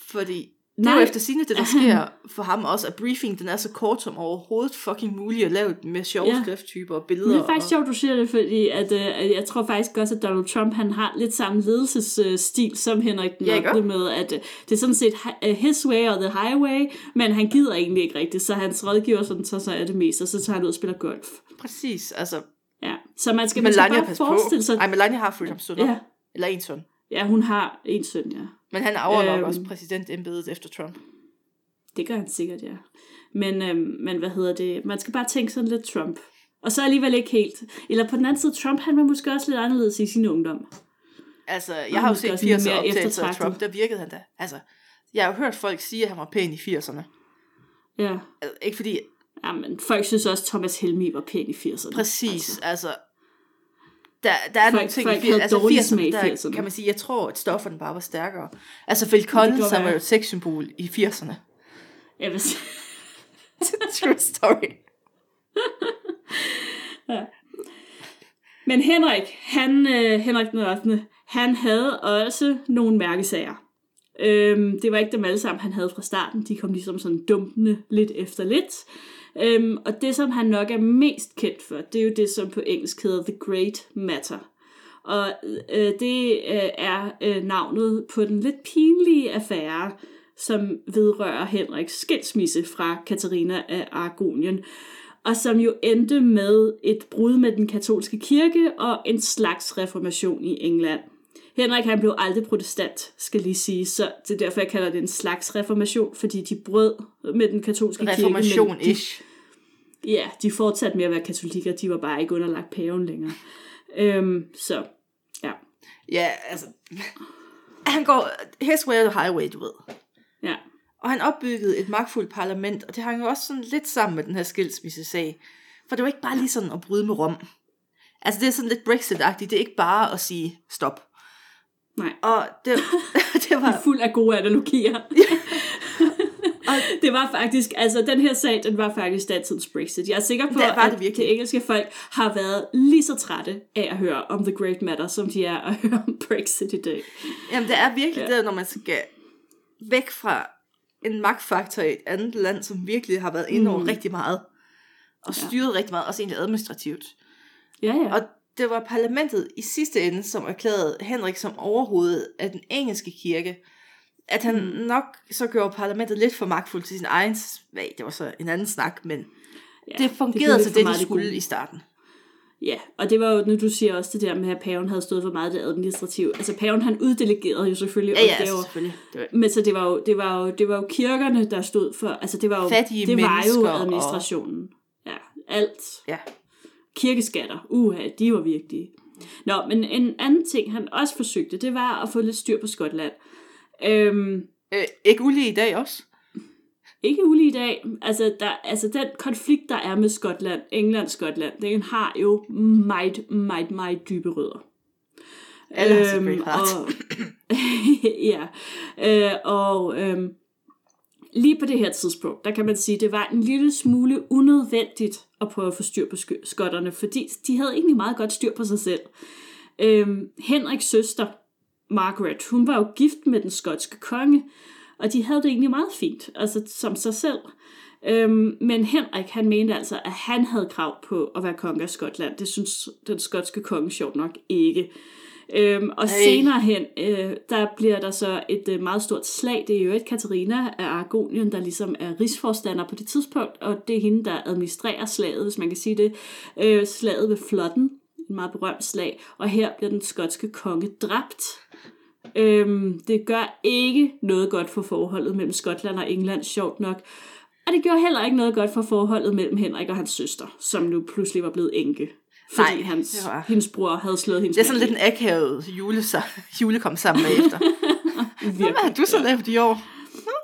Fordi det er jo efter sine det, der sker for ham også, at briefing den er så kort som overhovedet fucking muligt at lave med sjove ja. skrifttyper og billeder. Det er faktisk og... sjovt, du siger det, fordi at, uh, jeg tror faktisk også, at Donald Trump han har lidt samme ledelsesstil som Henrik den ja, med, at uh, det er sådan set uh, his way or the highway, men han gider egentlig ikke rigtigt, så hans rådgiver sådan tager sig af det meste, og så tager han ud og spiller golf. Præcis, altså. Ja, så man skal, man skal bare forestille sig... Ej, Melania har fuldt ham søn. Ja. Eller en søn. Ja, hun har en søn, ja. Men han arver nok øhm, også præsidentembedet efter Trump. Det gør han sikkert, ja. Men, øhm, men hvad hedder det? Man skal bare tænke sådan lidt Trump. Og så alligevel ikke helt. Eller på den anden side, Trump han var måske også lidt anderledes i sin ungdom. Altså, jeg har jo set 80'er optagelser af Trump, der virkede han da. Altså, jeg har jo hørt folk sige, at han var pæn i 80'erne. Ja. Altså, ikke fordi... Ja, men folk synes også, at Thomas Helmi var pæn i 80'erne. Præcis, altså. altså der, der er folk, nogle ting i 80'erne, altså 80'erne, der 80'erne. kan man sige, jeg tror, at stofferne bare var stærkere. Altså Phil Collins, som var jo et sexsymbol i 80'erne. Jeg vil sige. True story. ja. Men Henrik, han, øh, Henrik den 8., han havde også nogle mærkesager. Øhm, det var ikke dem alle sammen, han havde fra starten. De kom ligesom sådan dumpende lidt efter lidt. Øhm, og det, som han nok er mest kendt for, det er jo det, som på engelsk hedder The Great Matter. Og øh, det øh, er øh, navnet på den lidt pinlige affære, som vedrører Henriks skilsmisse fra Katarina af Aragonien, og som jo endte med et brud med den katolske kirke og en slags reformation i England. Henrik han blev aldrig protestant, skal lige sige, så det er derfor, jeg kalder det en slags reformation, fordi de brød med den katolske kirke. Reformation-ish. Ja, de fortsatte med at være katolikker, de var bare ikke underlagt paven længere. Øhm, så, ja. Ja, altså, han går his way or the highway, du ved. Ja. Og han opbyggede et magtfuldt parlament, og det hang jo også sådan lidt sammen med den her skilsmisse-sag. For det var ikke bare lige sådan at bryde med Rom. Altså det er sådan lidt Brexit-agtigt, det er ikke bare at sige stop. Nej. Og det, det var... Fuld af gode analogier. Og det var faktisk, altså den her sag, den var faktisk datidens Brexit. Jeg er sikker på, det at det, virkelig. det engelske folk har været lige så trætte af at høre om The Great Matter, som de er at høre om Brexit i dag. Jamen det er virkelig ja. det, når man skal væk fra en magtfaktor i et andet land, som virkelig har været inde over mm. rigtig meget, og styret ja. rigtig meget, også egentlig administrativt. Ja, ja. Og det var parlamentet i sidste ende, som erklærede Henrik som overhovedet af den engelske kirke, at han mm. nok så gjorde parlamentet lidt for magtfuldt til sin egen smag. Det var så en anden snak, men ja, det fungerede til det, de skulle i starten. Ja, og det var jo, nu du siger også det der med, at paven havde stået for meget det administrative. Altså paven han uddelegerede jo selvfølgelig ja, ja, opgaver. selvfølgelig. Det var... Men så det var, jo, det, var jo, det var jo kirkerne, der stod for, altså det var jo, Fattige det var jo administrationen. Og... Ja, alt. Ja. Kirkeskatter, uha, de var vigtige. Nå, men en anden ting, han også forsøgte, det var at få lidt styr på Skotland. Øhm, øh, ikke ulige i dag også? ikke ulige i dag. Altså, der, altså den konflikt, der er med Skotland, England-Skotland, den har jo meget, meget, meget dybe rødder. Eller øhm, og, ja, øh, og øhm, lige på det her tidspunkt, der kan man sige, det var en lille smule unødvendigt at prøve at få styr på skotterne, fordi de havde egentlig meget godt styr på sig selv. Øhm, Henriks søster, Margaret, hun var jo gift med den skotske konge, og de havde det egentlig meget fint, altså som sig selv. Øhm, men Henrik, han mente altså, at han havde krav på at være konge af Skotland. Det synes den skotske konge sjovt nok ikke. Øhm, og hey. senere hen, øh, der bliver der så et øh, meget stort slag. Det er jo et Katarina af Aragonien, der ligesom er rigsforstander på det tidspunkt, og det er hende, der administrerer slaget, hvis man kan sige det. Øh, slaget ved Flotten, en meget berømt slag, og her bliver den skotske konge dræbt. Øhm, det gør ikke noget godt for forholdet mellem Skotland og England, sjovt nok. Og det gjorde heller ikke noget godt for forholdet mellem Henrik og hans søster, som nu pludselig var blevet enke. Fordi Nej, hans, var... hendes bror havde slået hendes Det er sådan lidt en akavet jule, så, jule kom sammen med efter. Hvad har du så lavet i år?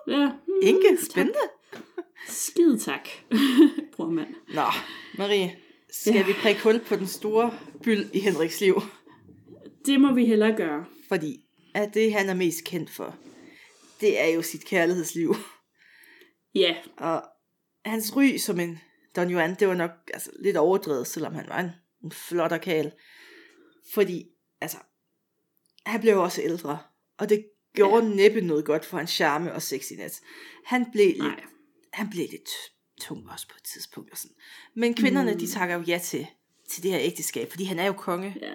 Ja. Enke, mm, spændende. Skide tak, bror mand. Nå, Marie, skal ja. vi prikke hul på den store byld i Henriks liv? Det må vi hellere gøre. Fordi at det, han er mest kendt for, det er jo sit kærlighedsliv. Ja, Og hans ry som en Don Juan, det var nok altså, lidt overdrevet, selvom han var en, en flot kal. Fordi, altså, han blev også ældre, og det gjorde ja. næppe noget godt for hans charme og sexiness. Han blev nej. lidt, han blev lidt tung også på et tidspunkt. Og sådan. Men kvinderne, mm. de takker jo ja til, til det her ægteskab, fordi han er jo konge. Ja.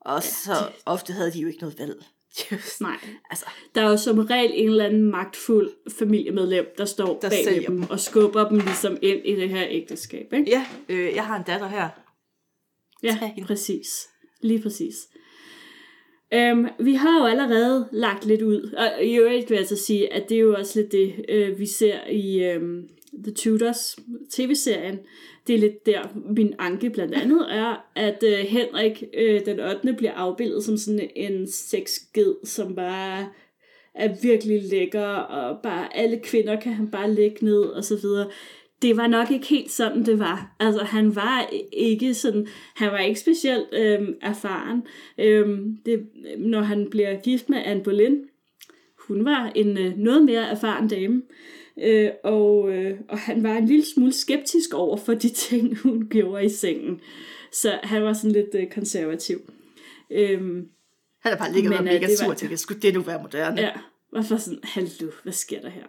Og ja, så ofte havde de jo ikke noget valg. Nej. Altså, Der er jo som regel en eller anden magtfuld familiemedlem, der står Der bag sælger dem og skubber dem ligesom ind i det her ægteskab. Ikke? ja, øh, jeg har en datter her. Ja, Tag præcis. Lige præcis. Øhm, vi har jo allerede lagt lidt ud, og i øvrigt vil jeg altså sige, at det er jo også lidt det, øh, vi ser i øhm, The Tudors tv-serien. Det er lidt der, min anke blandt andet er, at øh, Henrik øh, den 8. bliver afbildet som sådan en sexged, som bare er virkelig lækker, og bare alle kvinder kan han bare lægge ned, og så videre. Det var nok ikke helt sådan, det var. Altså, han var ikke sådan, han var ikke specielt øh, erfaren. Øh, det, når han bliver gift med Anne Boleyn, hun var en øh, noget mere erfaren dame, øh, og, øh, og han var en lille smule skeptisk over for de ting, hun gjorde i sengen. Så han var sådan lidt øh, konservativ. Øhm, Han er bare ligget og øh, mega sur tænker, skulle det nu være moderne? Ja, hvorfor sådan, hallo, hvad sker der her?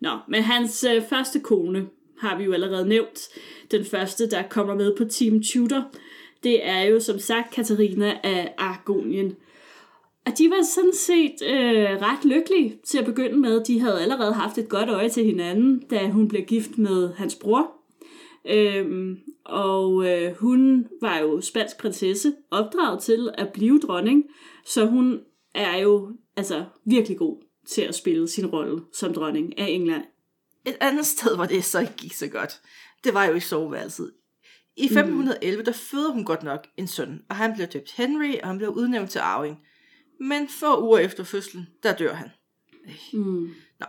Nå, men hans øh, første kone har vi jo allerede nævnt. Den første, der kommer med på Team Tudor, det er jo som sagt Katarina af Argonien. Og de var sådan set øh, ret lykkelige til at begynde med. De havde allerede haft et godt øje til hinanden, da hun blev gift med hans bror. Øhm, og øh, hun var jo spansk prinsesse, opdraget til at blive dronning, så hun er jo altså virkelig god til at spille sin rolle som dronning af England. Et andet sted, hvor det så ikke gik så godt, det var jo i soveværelset. I 1511, der føder hun godt nok en søn, og han bliver døbt Henry, og han bliver udnævnt til arving. Men få uger efter fødslen, der dør han. Mm. Nå.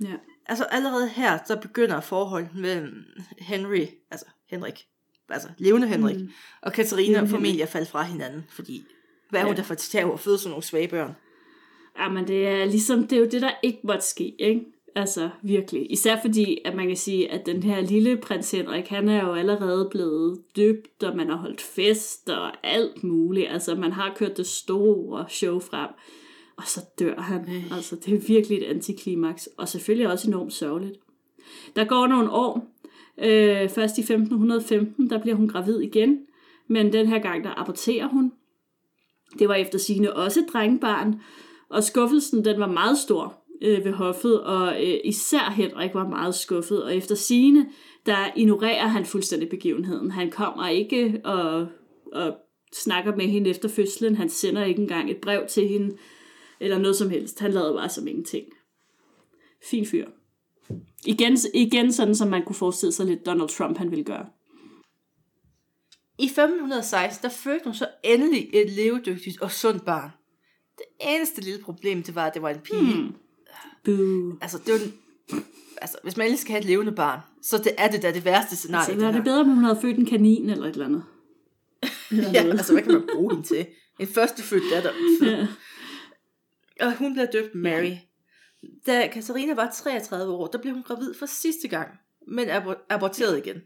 Ja. Altså allerede her, så begynder forholdet mellem Henry, altså Henrik, altså levende Henrik, mm. og Katarina Levende formentlig at falde fra hinanden, fordi hvad er hun Ja. der for til at føde sådan nogle svage børn? Jamen, det er ligesom, det er jo det, der ikke måtte ske, ikke? Altså, virkelig. Især fordi, at man kan sige, at den her lille prins Henrik, han er jo allerede blevet døbt, og man har holdt fest og alt muligt. Altså, man har kørt det store show frem, og så dør han. Altså, det er virkelig et antiklimaks, og selvfølgelig også enormt sørgeligt. Der går nogle år. Øh, først i 1515, der bliver hun gravid igen, men den her gang, der aborterer hun. Det var efter sine også et drengebarn, og skuffelsen, den var meget stor øh, ved hoffet, og øh, især Henrik var meget skuffet, og efter sine, der ignorerer han fuldstændig begivenheden. Han kommer ikke og, og snakker med hende efter fødslen, han sender ikke engang et brev til hende, eller noget som helst. Han lavede bare som ingenting. Fin fyr. Igen, igen sådan, som man kunne forestille sig lidt Donald Trump, han ville gøre. I 1516, der fødte hun så endelig et levedygtigt og sundt barn. Det eneste lille problem, det var, at det var en pige. Hmm. Boo. Altså, det den, altså, hvis man endelig skal have et levende barn, så det er det da det værste scenarie. Så det var her. det bedre, om hun havde født en kanin eller et eller andet. Ja, altså, hvad kan man bruge hende til? En førstefødt datter. Ja. Og hun blev døbt Mary. Da Katarina var 33 år, der blev hun gravid for sidste gang, men abor- aborteret igen.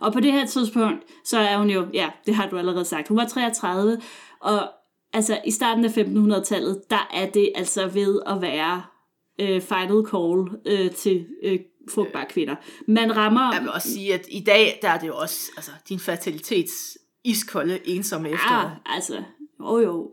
Og på det her tidspunkt, så er hun jo, ja, det har du allerede sagt, hun var 33, og altså i starten af 1500-tallet, der er det altså ved at være øh, final call øh, til øh, frugtbare kvinder. Man rammer... Jeg vil også sige, at i dag, der er det jo også altså, din fertilitets iskolde, ensomme efterår. Ah, altså, jo jo,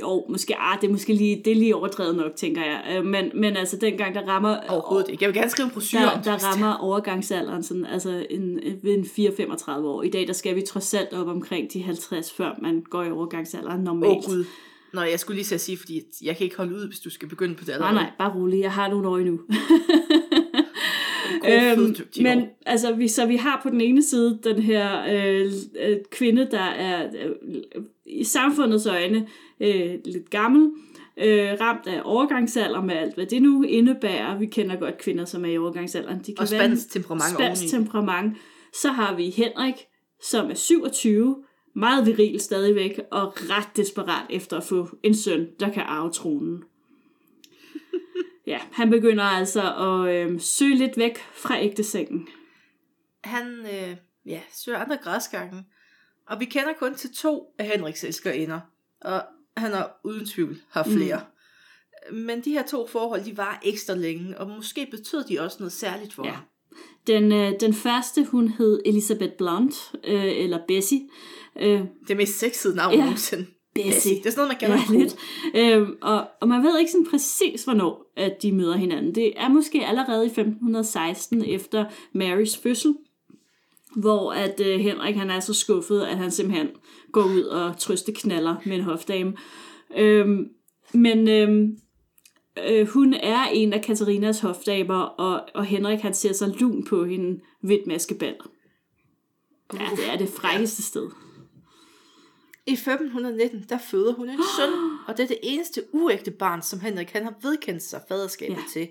jo, måske, ah, det er måske lige, det er lige overdrevet nok, tænker jeg. Øh, Men, men altså, dengang, der rammer... Overhovedet ikke. Jeg vil gerne skrive en der, der er. rammer overgangsalderen sådan, altså en, ved en 4-35 år. I dag, der skal vi trods alt op omkring de 50, før man går i overgangsalderen normalt. Åh oh, gud. Nå, jeg skulle lige at sige, fordi jeg kan ikke holde ud, hvis du skal begynde på det Nej, nej, bare rolig. Jeg har nogle år endnu. Øhm, men altså, vi, så vi har på den ene side den her øh, øh, kvinde, der er øh, i samfundets øjne øh, lidt gammel, øh, ramt af overgangsalder med alt, hvad det nu indebærer. Vi kender godt kvinder, som er i overgangsalderen. De kan Og spansk temperament spansk temperament. Så har vi Henrik, som er 27, meget viril stadigvæk, og ret desperat efter at få en søn, der kan arve tronen. ja, han begynder altså at øh, søge lidt væk fra ægtesengen. Han øh, ja, søger andre græsgange, og vi kender kun til to af Henriks elskerinder, og han har uden tvivl haft flere. Mm. Men de her to forhold, de var ekstra længe, og måske betød de også noget særligt for Ja. ham. Den, øh, den første, hun hed Elizabeth Blunt, øh, eller Bessie. Øh, Det mest sexede navn Ja. nogensinde. Bessie. Det er sådan noget, man kalder Ja, lidt. Øhm, og, og man ved ikke sådan præcis, hvornår at de møder hinanden. Det er måske allerede i 1516 efter Marys fødsel, hvor at øh, Henrik han er så skuffet, at han simpelthen går ud og trøste knaller med en hofdame. Øhm, men øhm, øh, hun er en af Katarinas hofdamer, og, og Henrik han ser sig lun på hende ved et maskebal. Ja, det er det frækkeste sted. I 1519, der føder hun en søn, og det er det eneste uægte barn, som Henrik han har vedkendt sig faderskabet Ja. til.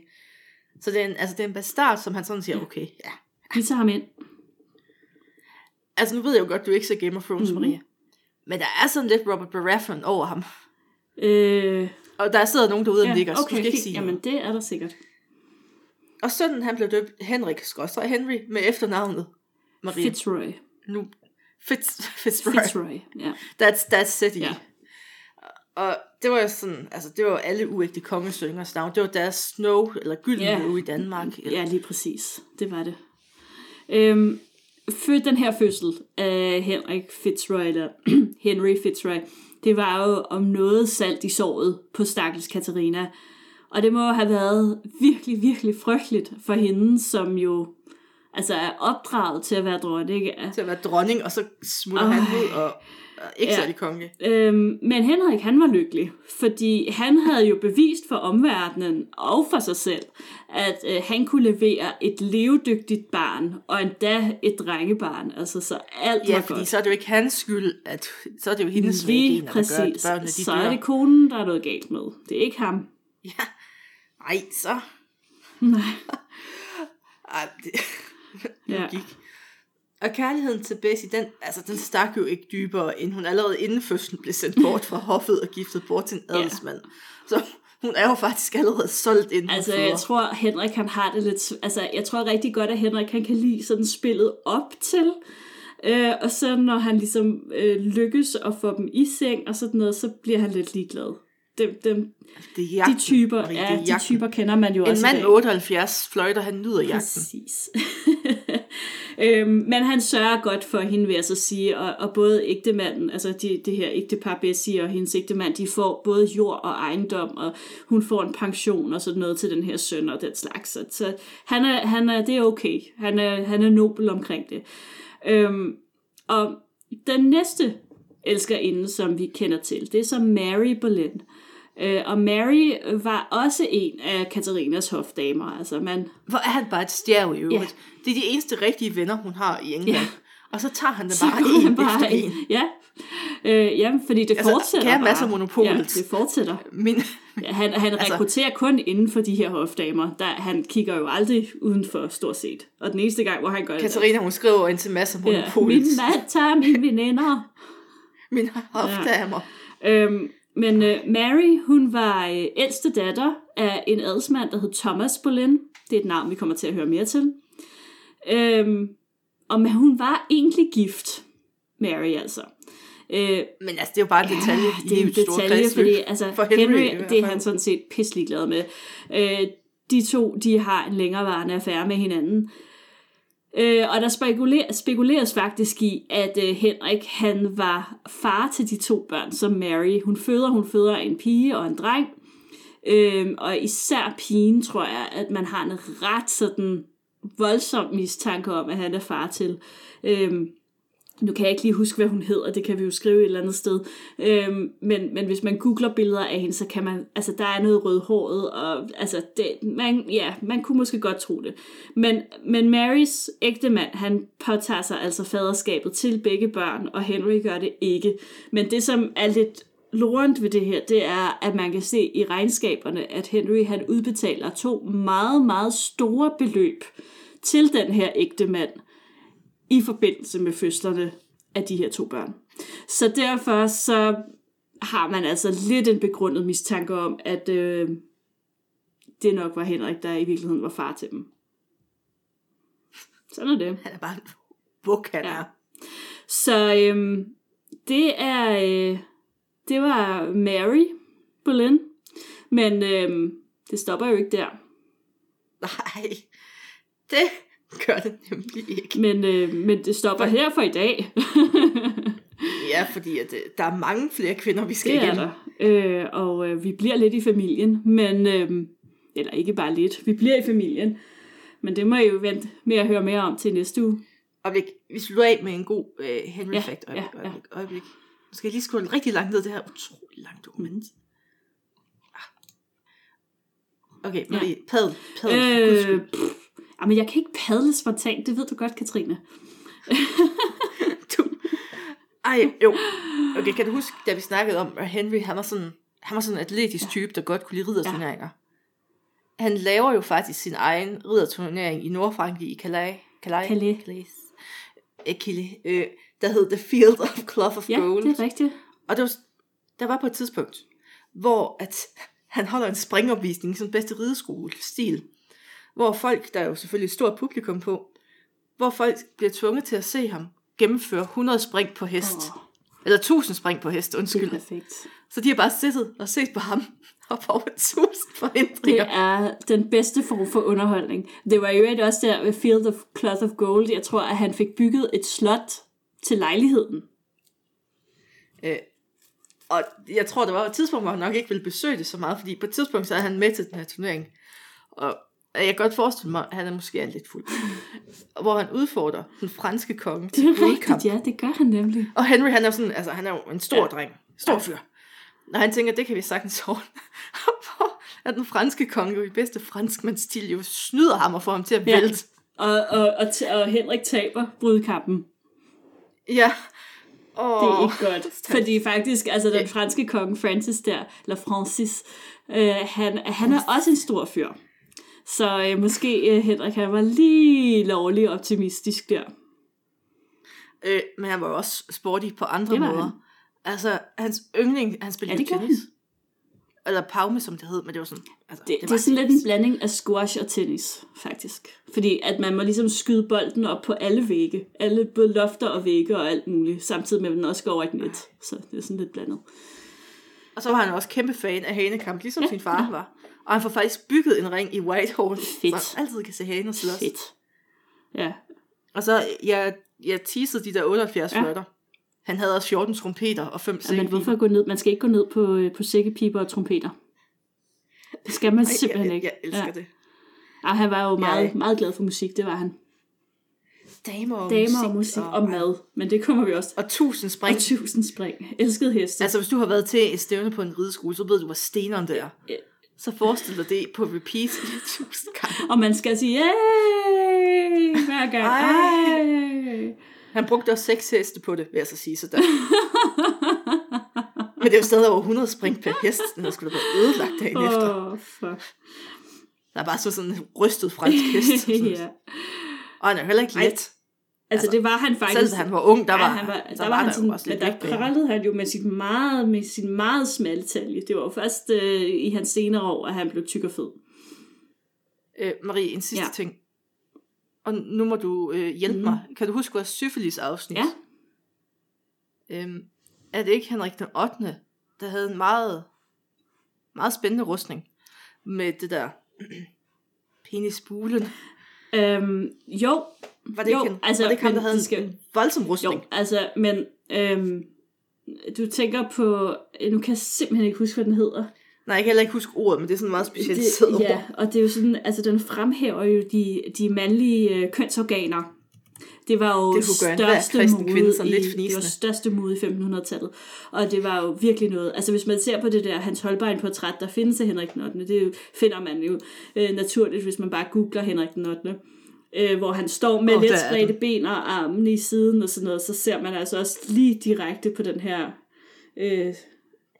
Så det er, en, altså, det er en bastard, som han sådan siger, okay, ja. Vi tager ham ind. Altså nu ved jeg jo godt, du ikke ser Game of Thrones, mm-hmm. Maria. Men der er sådan lidt Robert Baratheon over ham. Øh, Og der sidder nogen derude og ja, nikker, så du okay, skal ikke sige Jamen, noget. det er der sikkert. Og sønnen han blev døbt Henrik Skråstrej Henry med efternavnet Maria. Fitzroy. nu, Fitz, Fitzroy. Fitzroy, ja. That's, that's i. Ja. Ja. Og det var jo sådan, altså det var jo alle uægte kongesøngers navn. Det var deres Snow, eller Gyldenløve Ja. i Danmark. Eller, Ja, lige præcis. Det var det. Øhm, født den her fødsel af Henrik Fitzroy, eller Henry Fitzroy, det var jo om noget salt i såret på stakkels Katarina. Og det må have været virkelig, virkelig frygteligt for hende, som jo altså er opdraget til at være dronning af til at være dronning, og så smutter Ej. han ud og, og ikke Ja. ja. særlig konge. Øhm, men Henrik, han var lykkelig, fordi han havde jo bevist for omverdenen og for sig selv, at øh, han kunne levere et levedygtigt barn, og endda et drengebarn. Altså, så alt Ja, var fordi godt. så er det jo ikke hans skyld, at så er det jo hendes Lige gener, der gør, at præcis. børnene de Så dør. er det konen, der er noget galt med. Det er ikke ham. Ja. Ej, så... Nej. Ej, det... Ja. logik. Og kærligheden til Bessie, den, altså, den stak jo ikke dybere, end hun allerede inden fødslen blev sendt bort fra hoffet og giftet bort til en Ja. adelsmand. Så hun er jo faktisk allerede solgt hun Altså, føder. jeg tror, Henrik han har det lidt... Altså, jeg tror rigtig godt, at Henrik han kan lide sådan spillet op til. Øh, og så når han ligesom øh, lykkes at få dem i seng og sådan noget, så bliver han lidt ligeglad. Dem, dem, det er jagten, de typer, Marie, ja, det er de jagten. typer kender man jo En også i mand dag. 78 fløjter, han nyder jagten. Præcis. øhm, men han sørger godt for hende, vil jeg så sige, og, og både ægtemanden, altså de, det her ægtepar Bessie og hendes ægtemand, de får både jord og ejendom, og hun får en pension og sådan noget til den her søn og den slags. Så, så han er, han er, det er okay. Han er, han er nobel omkring det. Øhm, og den næste elskerinde, som vi kender til, det er så Mary Boleyn. Øh, og Mary var også en af Katarinas hofdamer. Altså man, Hvor er han bare et stjerv i øvrigt. Ja. Det er de eneste rigtige venner, hun har i England. Ja. Og så tager han Så bare han en bare efter en. Ja, øh, ja fordi det Altså, fortsætter bare. Mads og Monopolet. Ja, det fortsætter. Ja, han, han Altså- rekrutterer kun inden for de her hofdamer. Der, han kigger jo aldrig udenfor, stort set. Og den eneste gang, hvor han gør Katarina, hun skriver ind til Mads og det, ja, Monopolet. min mand tager mine veninder. Min hofdamer. Øhm, men øh, Mary, hun var øh, ældste datter af en adelsmand, der hed Thomas Boleyn. Det er et navn, vi kommer til at høre mere til. Øhm, og men hun var egentlig gift, Mary altså. Øh, Men altså, det er jo bare en detalje i det er en detalje, fordi altså, For Henry, Henry, det er han sådan set pisselig glad med. Øh, de to, de har en længerevarende affære med hinanden. Øh, og der spekuler, spekuleres faktisk i, at øh, Henrik, han var far til de to børn, som Mary, hun føder. Hun føder en pige og en dreng. Øh, og især pigen, tror jeg, at man har en ret sådan voldsom mistanke om, at han er far til. Øh, nu kan jeg ikke lige huske, hvad hun hedder, det kan vi jo skrive et eller andet sted. Øhm, men, men hvis man googler billeder af hende, så kan man, altså der er noget rødhåret, og altså det, man, ja, man kunne måske godt tro det. Men, men Marys ægte mand, han påtager sig altså faderskabet til begge børn, og Henry gør det ikke. Men det, som er lidt lorent ved det her, det er, at man kan se i regnskaberne, at Henry han udbetaler to meget, meget store beløb til den her ægte mand, i forbindelse med fødslerne af de her to børn. Så derfor så har man altså lidt en begrundet mistanke om, at øh, det nok var Henrik, der i virkeligheden var far til dem. Sådan er det. Han er bare en buk, han Ja. er. Så øhm, det er øh, det var Mary Boleyn, men øhm, det stopper jo ikke der. Nej, det gør det nemlig ikke. Men, øh, men det stopper her for i dag. Ja, fordi at, øh, der er mange flere kvinder, vi skal det er igennem. der. Øh, og øh, vi bliver lidt i familien, men øh, eller ikke bare lidt, vi bliver i familien. Men det må I jo vente med at høre mere om til næste uge. Øjeblik, vi slutter af med en god øh, Henry Ja, fact. Øjeblik, ja, ja. øjeblik. Nu skal jeg lige scrolle rigtig langt ned, det her utrolig langt dokument. Ah. Okay, Marie, padel, padel, for guds Øh, jamen, jeg kan ikke padle spontant, det ved du godt, Katrine. Du. Ej, jo. Okay, kan du huske, da vi snakkede om, at Henry, han var sådan, han var sådan en atletisk type, der godt kunne lide ridderturneringer. Han laver jo faktisk sin egen ridderturnering i Nordfrankrig, i Calais. Calais. Calais. Calais. Ikke Calais. Øh, der hed The Field of Cloth of Ja, Gold. det er rigtigt. Og det var, der var på et tidspunkt, hvor at han holder en springopvisning i sådan bedste rideskole-stil, hvor folk, der er jo selvfølgelig et stort publikum på, hvor folk bliver tvunget til at se ham gennemføre 100 spring på hest. Åh. Eller 1000 spring på hest, Det er undskyld. perfekt. Så de har bare siddet og set på ham og på over 1000 Det forhindringer. er den bedste form for underholdning. Det var jo også der ved Field of Cloth of Gold. Jeg tror, at han fik bygget et slot til lejligheden. Øh, og jeg tror, der var et tidspunkt, hvor han nok ikke ville besøge det så meget, fordi på et tidspunkt, så er han med til den her turnering. Og jeg kan godt forestille mig, at han er måske er lidt fuld. Hvor han udfordrer den franske konge Det til er blodkamp. rigtigt, ja, det gør han nemlig. Og Henry, han er sådan, altså han er jo en stor Ja. dreng. Stor fyr. Når han tænker, det kan vi sagtens ordne. Hvor er den franske konge jo i bedste franskmandsstil jo snyder ham og får ham til at Ja. vælte. Og, og, og, og Henrik taber brudkampen. Ja. Det Oh, er ikke godt. Fordi faktisk, altså den franske konge Francis der, eller Francis, øh, han, han er også en stor fyr. Så øh, måske øh, Henrik, han var lige lovlig optimistisk der. Øh, men han var jo også sporty på andre Det måder. han. Altså, hans yndling, han spillede Ja, det tennis. Eller paume, som det hed, men det var sådan... Altså, Det, det, var er sådan lidt en blanding af squash og tennis, faktisk. Fordi at man må ligesom skyde bolden op på alle vægge. Alle, både lofter og vægge og alt muligt. Samtidig med, at den også går over et net. Så det er sådan lidt blandet. Og så var han også kæmpe fan af hanekamp, ligesom Ja, ja, sin far var. Og han får faktisk bygget en ring i Whitehall, Fedt. så han altid kan se haner slås. Fedt. Ja, Og så, jeg, jeg teasede de der 78 Ja. ja. fløjter. Han havde også 14 trompeter og 5 Ja, men hvorfor gå ned? Man skal ikke gå ned på, øh, på sækkepiber og trompeter. Det skal man simpelthen jeg, ikke. Jeg, jeg elsker ja. ja. det. Ej, han var jo meget, Jeg- meget glad for musik, det var han. Damer og Damer musik, og musik og mad, men det kommer vi også. Og tusind spring. Og tusind spring. Elskede heste. Altså, hvis du har været til et stævne på en rideskole, så ved du, hvor steneren der. Ja. Så forestil dig det på repeat tusind gange. Og man skal sige, yay, hver gang. Ej. Ej. Han brugte også seks heste på det, vil jeg så sige. Så der. Men det er jo stadig over 100 spring per hest. Den skulle da være ødelagt dagen oh. efter. Fuck. Der er bare så sådan en rystet fransk hest. Ja. Og han er heller ikke let. Altså, Altså, det var han faktisk. Selv da han var ung, der var, ja, han var, der var han der sådan, jo også lidt der prallede han jo med sin meget, med sin meget smalle talje. Det var jo først øh, i hans senere år, at han blev tyk og fed. Øh, Marie, en sidste Ja. ting. Og nu må du øh, hjælpe mm. mig. Kan du huske vores syfilis-afsnit? Ja. Øhm, er det ikke Henrik den 8., der havde en meget, meget spændende rustning med det der penisbulen? Øm, jo, Var det Jo, ikke, en, altså, var det ikke ham, der havde de en, skal- en voldsom jo, rustning? altså, men øhm, du tænker på, nu kan jeg simpelthen ikke huske, hvad den hedder. Nej, jeg kan heller ikke huske ordet, men det er sådan et meget specielt det, ja, og det er jo sådan, altså den fremhæver jo de, de mandlige øh, kønsorganer. Det var jo Det største mode kvinde sådan i, lidt det var fnisende. største mode i 1500-tallet. Og det var jo virkelig noget. Altså hvis man ser på det der Hans Holbein portræt, der findes af Henrik den 8., det er jo- finder man jo øh, naturligt, hvis man bare googler Henrik den 8., øh, hvor han står med oh, er spredte ben og armene i siden og sådan noget, så ser man altså også lige direkte på den her øh,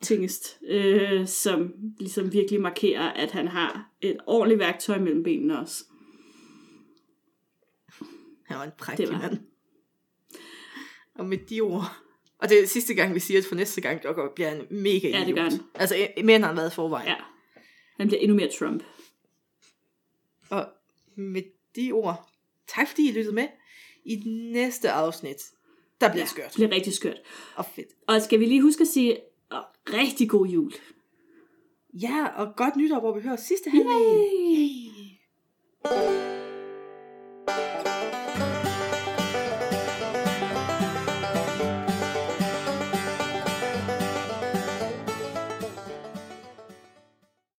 tingest, øh, som ligesom virkelig markerer, at han har et ordentligt værktøj mellem benene også. Han var en prægtig var mand. Og med de ord. Og det er sidste gang, vi siger, at for næste gang, der bliver han mega Ja, det gør idiot. han. Altså, mere end han har været forvejen. Ja. Han bliver endnu mere Trump. Og med de ord, tak fordi I lyttede med. I det næste afsnit, der bliver ja, skørt. Det bliver rigtig skørt. Og fedt. Og skal vi lige huske at sige, oh, rigtig god jul. Ja, og godt nytår, hvor vi hører sidste halvdel. Yay! Yay.